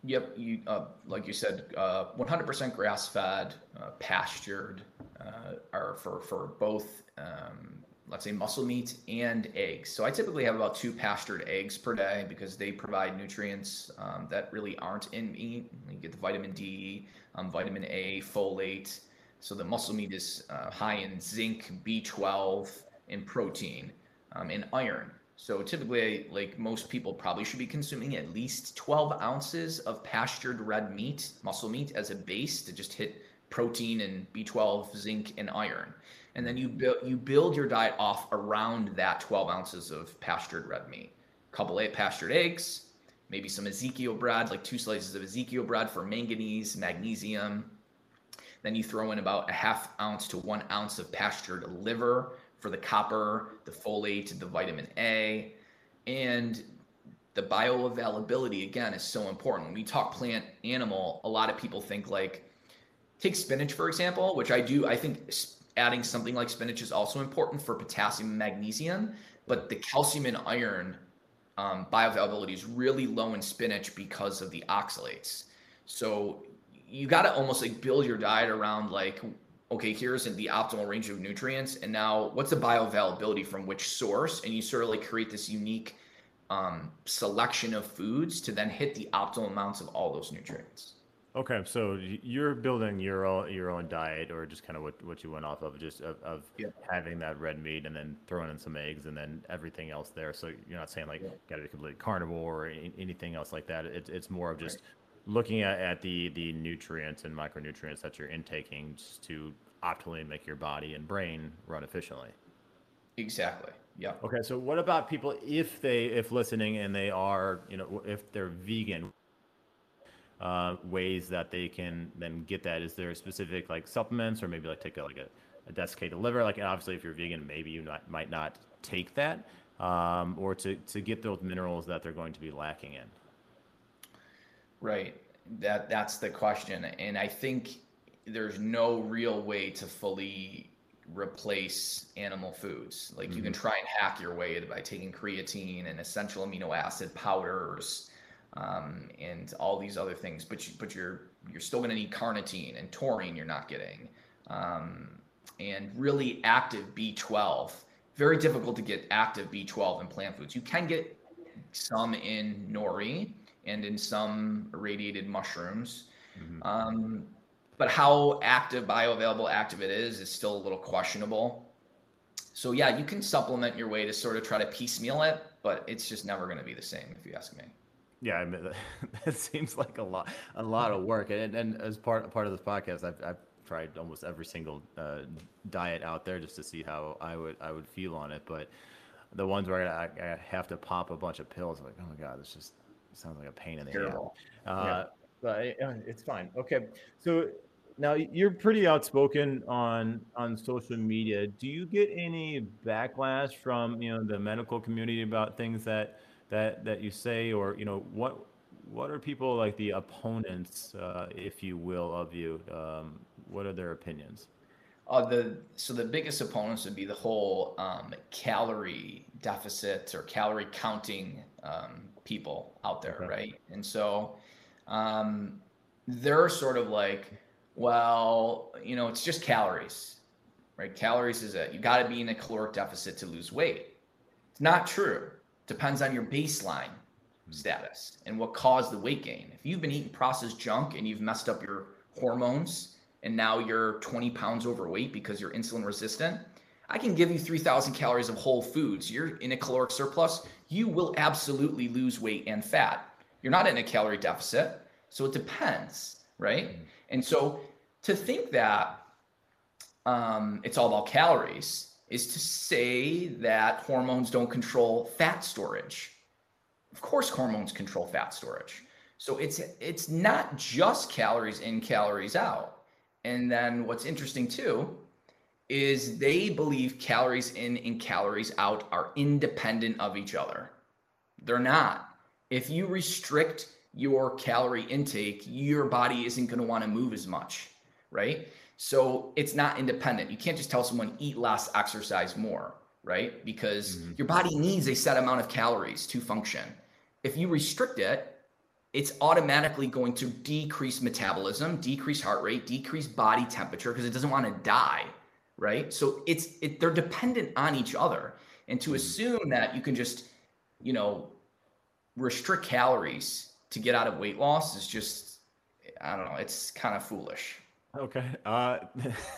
Yep, you uh, like you said, uh, 100% grass-fed, uh, pastured, uh, are for for both, um, let's say muscle meat and eggs. So I typically have about two pastured eggs per day because they provide nutrients um, that really aren't in meat. You get the vitamin D, um, vitamin A, folate. So the muscle meat is uh, high in zinc, B12, and protein, um, and iron. So typically, like most people probably should be consuming at least 12 ounces of pastured red meat, muscle meat, as a base to just hit protein and B12, zinc, and iron. And then you build you build your diet off around that 12 ounces of pastured red meat. A couple of pastured eggs, maybe some Ezekiel bread, like two slices of Ezekiel bread for manganese, magnesium. Then you throw in about a half ounce to one ounce of pastured liver for the copper, the folate, the vitamin A, and the bioavailability again is so important. When we talk plant animal, a lot of people think like take spinach for example, which I do. I think adding something like spinach is also important for potassium and magnesium, but the calcium and iron um, bioavailability is really low in spinach because of the oxalates. So you got to almost like build your diet around like okay, here's the optimal range of nutrients, and now what's the bioavailability from which source? And you sort of like create this unique um, selection of foods to then hit the optimal amounts of all those nutrients. Okay, so you're building your own your own diet, or just kind of what, what you went off of, just of, of Yeah. having that red meat and then throwing in some eggs and then everything else there. So you're not saying like Yeah. got to be complete carnivore or anything else like that. It's it's more of just looking at, at the the nutrients and micronutrients that you're intaking just to optimally make your body and brain run efficiently. Exactly. Yeah. Okay, so what about people if they if listening and they are you know if they're vegan, uh, ways that they can then get that? Is there specific like supplements or maybe like take a, like a, a desiccated liver? Like obviously if you're vegan, maybe you not, might not take that, um, or to to get those minerals that they're going to be lacking in. Right. That that's the question. And I think there's no real way to fully replace animal foods. Like you can try and hack your way by taking creatine and essential amino acid powders um, and all these other things, but you, but you're you're still going to need carnitine and taurine. You're not getting um, and really active B12. Very difficult to get active B12 in plant foods. You can get some in nori and in some irradiated mushrooms. Um, but how active, bioavailable active it is, is still a little questionable. So yeah, you can supplement your way to sort of try to piecemeal it, but it's just never going to be the same if you ask me. Yeah, I mean, that seems like a lot, a lot of work. And, and as part part of this podcast, I've, I've tried almost every single uh, diet out there just to see how I would I would feel on it. But the ones where I, I have to pop a bunch of pills, like oh my god, this just sounds like a pain in the Terrible. head. Uh, But uh, it's fine. Okay, so now you're pretty outspoken on on social media. Do you get any backlash from you know the medical community about things that that that you say, or you know what what are people like the opponents, uh, if you will, of you? Um, what are their opinions? Uh, the so the biggest opponents would be the whole um, calorie deficit or calorie counting um, people out there, Okay. right? And so um, they're sort of like, well, you know, it's just calories, right? Calories is it. You got to be in a caloric deficit to lose weight. It's not true. Depends on your baseline status and what caused the weight gain. If you've been eating processed junk and you've messed up your hormones and now you're 20 pounds overweight because you're insulin resistant, I can give you 3,000 calories of whole foods. You're in a caloric surplus, you will absolutely lose weight and fat. You're not in a calorie deficit. So it depends, right? And so to think that um, it's all about calories is to say that hormones don't control fat storage. Of course, hormones control fat storage. So it's it's not just calories in, calories out. And then what's interesting too is they believe calories in and calories out are independent of each other. They're not. If you restrict your calorie intake, your body isn't going to want to move as much, right? So it's not independent. You can't just tell someone eat less, exercise more, right? Because mm-hmm. your body needs a set amount of calories to function. If you restrict it, it's automatically going to decrease metabolism, decrease heart rate, decrease body temperature because it doesn't want to die, right? So it's it, they're dependent on each other. And to assume that you can just, you know, restrict calories to get out of weight loss is just I don't know, it's kind of foolish. Okay. Uh,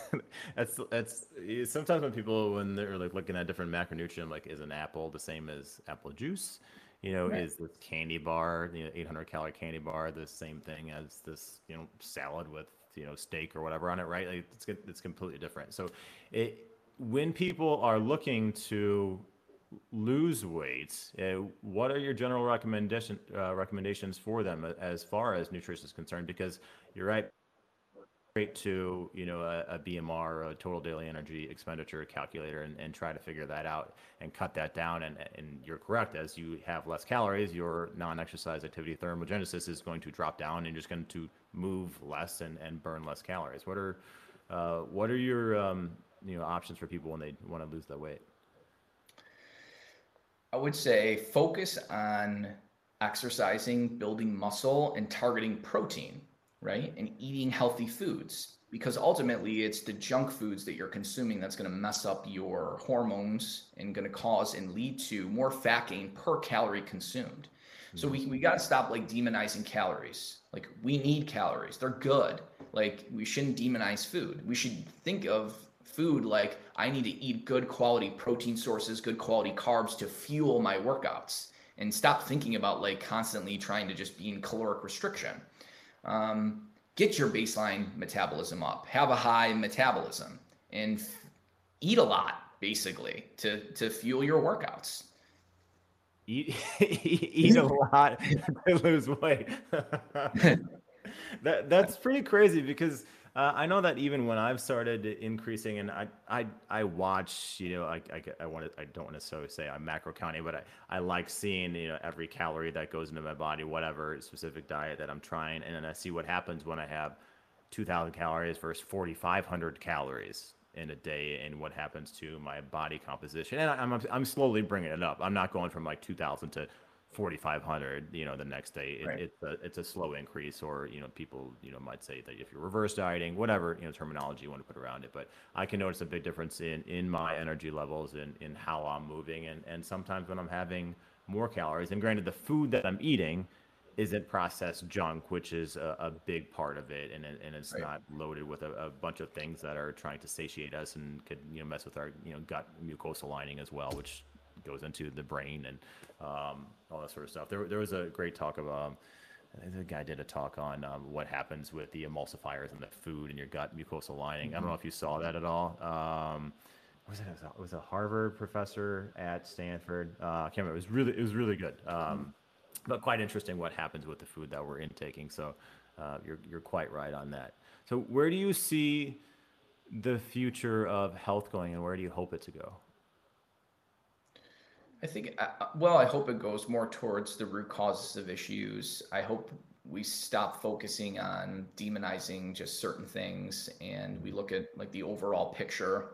that's that's sometimes when people when they're like looking at different macronutrient, like is an apple the same as apple juice? You know, Right. is this candy bar, you know, 800 calorie candy bar, the same thing as this, you know, salad with you know steak or whatever on it, right? Like it's it's completely different. So, it when people are looking to lose weight, uh, what are your general recommendation uh, recommendations for them as far as nutrition is concerned? Because you're right straight to you know a, a BMR, a total daily energy expenditure calculator, and, and try to figure that out and cut that down. And and you're correct. As you have less calories, your non-exercise activity thermogenesis is going to drop down, and you're just going to move less and, and burn less calories. What are uh, what are your um, you know options for people when they want to lose that weight? I would say focus on exercising, building muscle, and targeting protein, right? And eating healthy foods. Because ultimately, it's the junk foods that you're consuming that's going to mess up your hormones and going to cause and lead to more fat gain per calorie consumed. So we we got to stop like demonizing calories. Like we need calories. They're good. Like we shouldn't demonize food. We should think of food like I need to eat good quality protein sources, good quality carbs to fuel my workouts and stop thinking about like constantly trying to just be in caloric restriction. Um, get your baseline metabolism up, have a high metabolism, and f- eat a lot basically to to fuel your workouts. Eat, eat a lot to lose weight. that that's pretty crazy because uh, I know that even when I've started increasing, and I I, I watch, you know, I I, I want to I don't want to necessarily say I'm macro counting, but I, I like seeing you know every calorie that goes into my body, whatever specific diet that I'm trying, and then I see what happens when I have 2,000 calories versus 4,500 calories in a day, and what happens to my body composition. And I, I'm I'm slowly bringing it up. I'm not going from like 2,000 to 4500 you know the next day it, Right. it's a it's a slow increase or you know people you know might say that if you're reverse dieting whatever you know terminology you want to put around it but i can notice a big difference in in my energy levels and in how i'm moving and and sometimes when i'm having more calories and granted the food that i'm eating isn't processed junk which is a, a big part of it and, and it's Right. not loaded with a, a bunch of things that are trying to satiate us and could you know mess with our you know gut mucosal lining as well which goes into the brain and um, all that sort of stuff. There, there was a great talk of um, I think the guy did a talk on um, what happens with the emulsifiers in the food and your gut mucosal lining. I don't know if you saw that at all. Um, was it? It was a, it was a Harvard professor at Stanford. Uh, I can't remember. It was really, it was really good. Um, but quite interesting what happens with the food that we're intaking. So uh, you're, you're quite right on that. So where do you see the future of health going, and where do you hope it to go? I think, uh, uh, well, I hope it goes more towards the root causes of issues. I hope we stop focusing on demonizing just certain things and we look at like the overall picture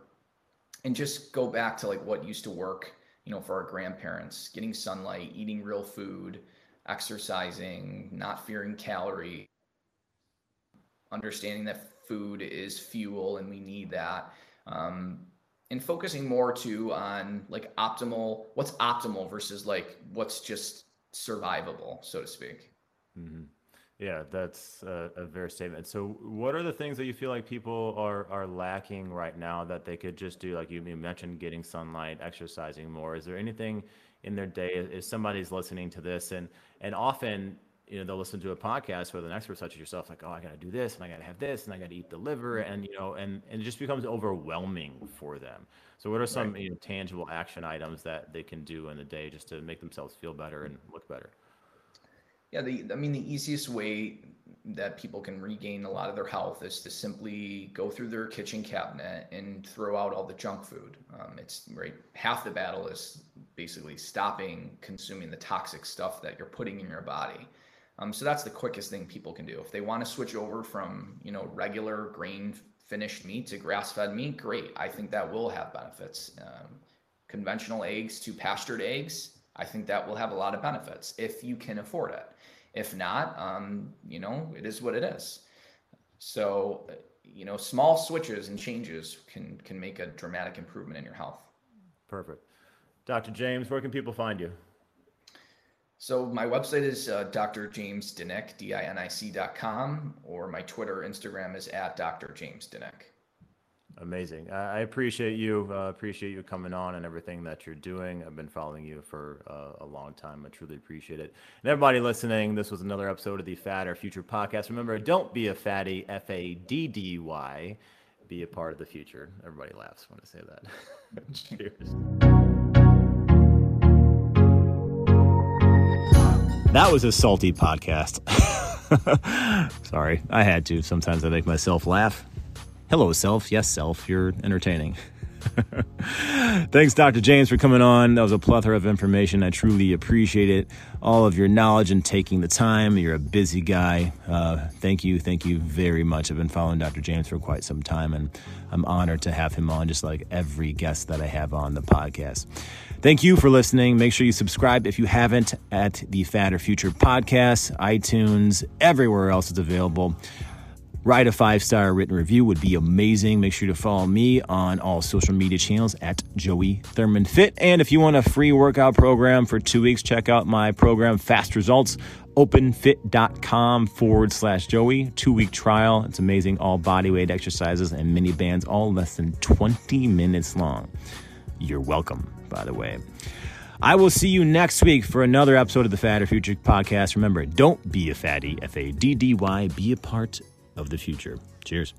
and just go back to like what used to work, you know, for our grandparents, getting sunlight, eating real food, exercising, not fearing calorie, understanding that food is fuel and we need that. Um, and focusing more too on like optimal, what's optimal versus like what's just survivable, so to speak. hmm Yeah, that's a, a fair statement. So, what are the things that you feel like people are are lacking right now that they could just do? Like you, you mentioned, getting sunlight, exercising more. Is there anything in their day? If somebody's listening to this, and and often you know they'll listen to a podcast with an expert such as yourself, like, oh, I got to do this, and I got to have this, and I got to eat the liver, mm-hmm. and you know, and and it just becomes overwhelming for them. So, what are some you know, tangible action items that they can do in the day just to make themselves feel better and look better? Yeah, the I mean the easiest way that people can regain a lot of their health is to simply go through their kitchen cabinet and throw out all the junk food. Um, it's right half the battle is basically stopping consuming the toxic stuff that you're putting in your body. Um, so that's the quickest thing people can do. If they want to switch over from you know regular grain finished meat to grass fed meat, great. I think that will have benefits. Um, conventional eggs to pastured eggs, I think that will have a lot of benefits if you can afford it. If not, um, you know, it is what it is. So, uh, you know, small switches and changes can can make a dramatic improvement in your health. Perfect. Dr. James, where can people find you? So my website is uh, Dr. James Dinic, D-I-N-I-C dot com, or my Twitter, Instagram is at Dr. James Dinic. Amazing. I appreciate you. Uh, appreciate you coming on and everything that you're doing. I've been following you for uh, a long time. I truly appreciate it. And everybody listening, this was another episode of the Fad or Future podcast. Remember, don't be a fatty. F A D D Y. Be a part of the future. Everybody laughs when I say that. Cheers. That was a salty podcast. Sorry, I had to. Sometimes I make myself laugh. Hello, self. Yes, self. You're entertaining. Thanks, Dr. James, for coming on. That was a plethora of information. I truly appreciate it. All of your knowledge and taking the time. You're a busy guy. Uh, thank you. Thank you very much. I've been following Dr. James for quite some time, and I'm honored to have him on, just like every guest that I have on the podcast. Thank you for listening. Make sure you subscribe if you haven't at the Fad or Future podcast, iTunes, everywhere else it's available. Write a five star written review would be amazing. Make sure to follow me on all social media channels at Joey Thurman Fit. And if you want a free workout program for two weeks, check out my program Fast Results openfit.com forward slash Joey. Two week trial. It's amazing. All body weight exercises and mini bands, all less than 20 minutes long. You're welcome, by the way. I will see you next week for another episode of the Fad or Future podcast. Remember, don't be a fatty, F A D D Y, be a part of the future. Cheers.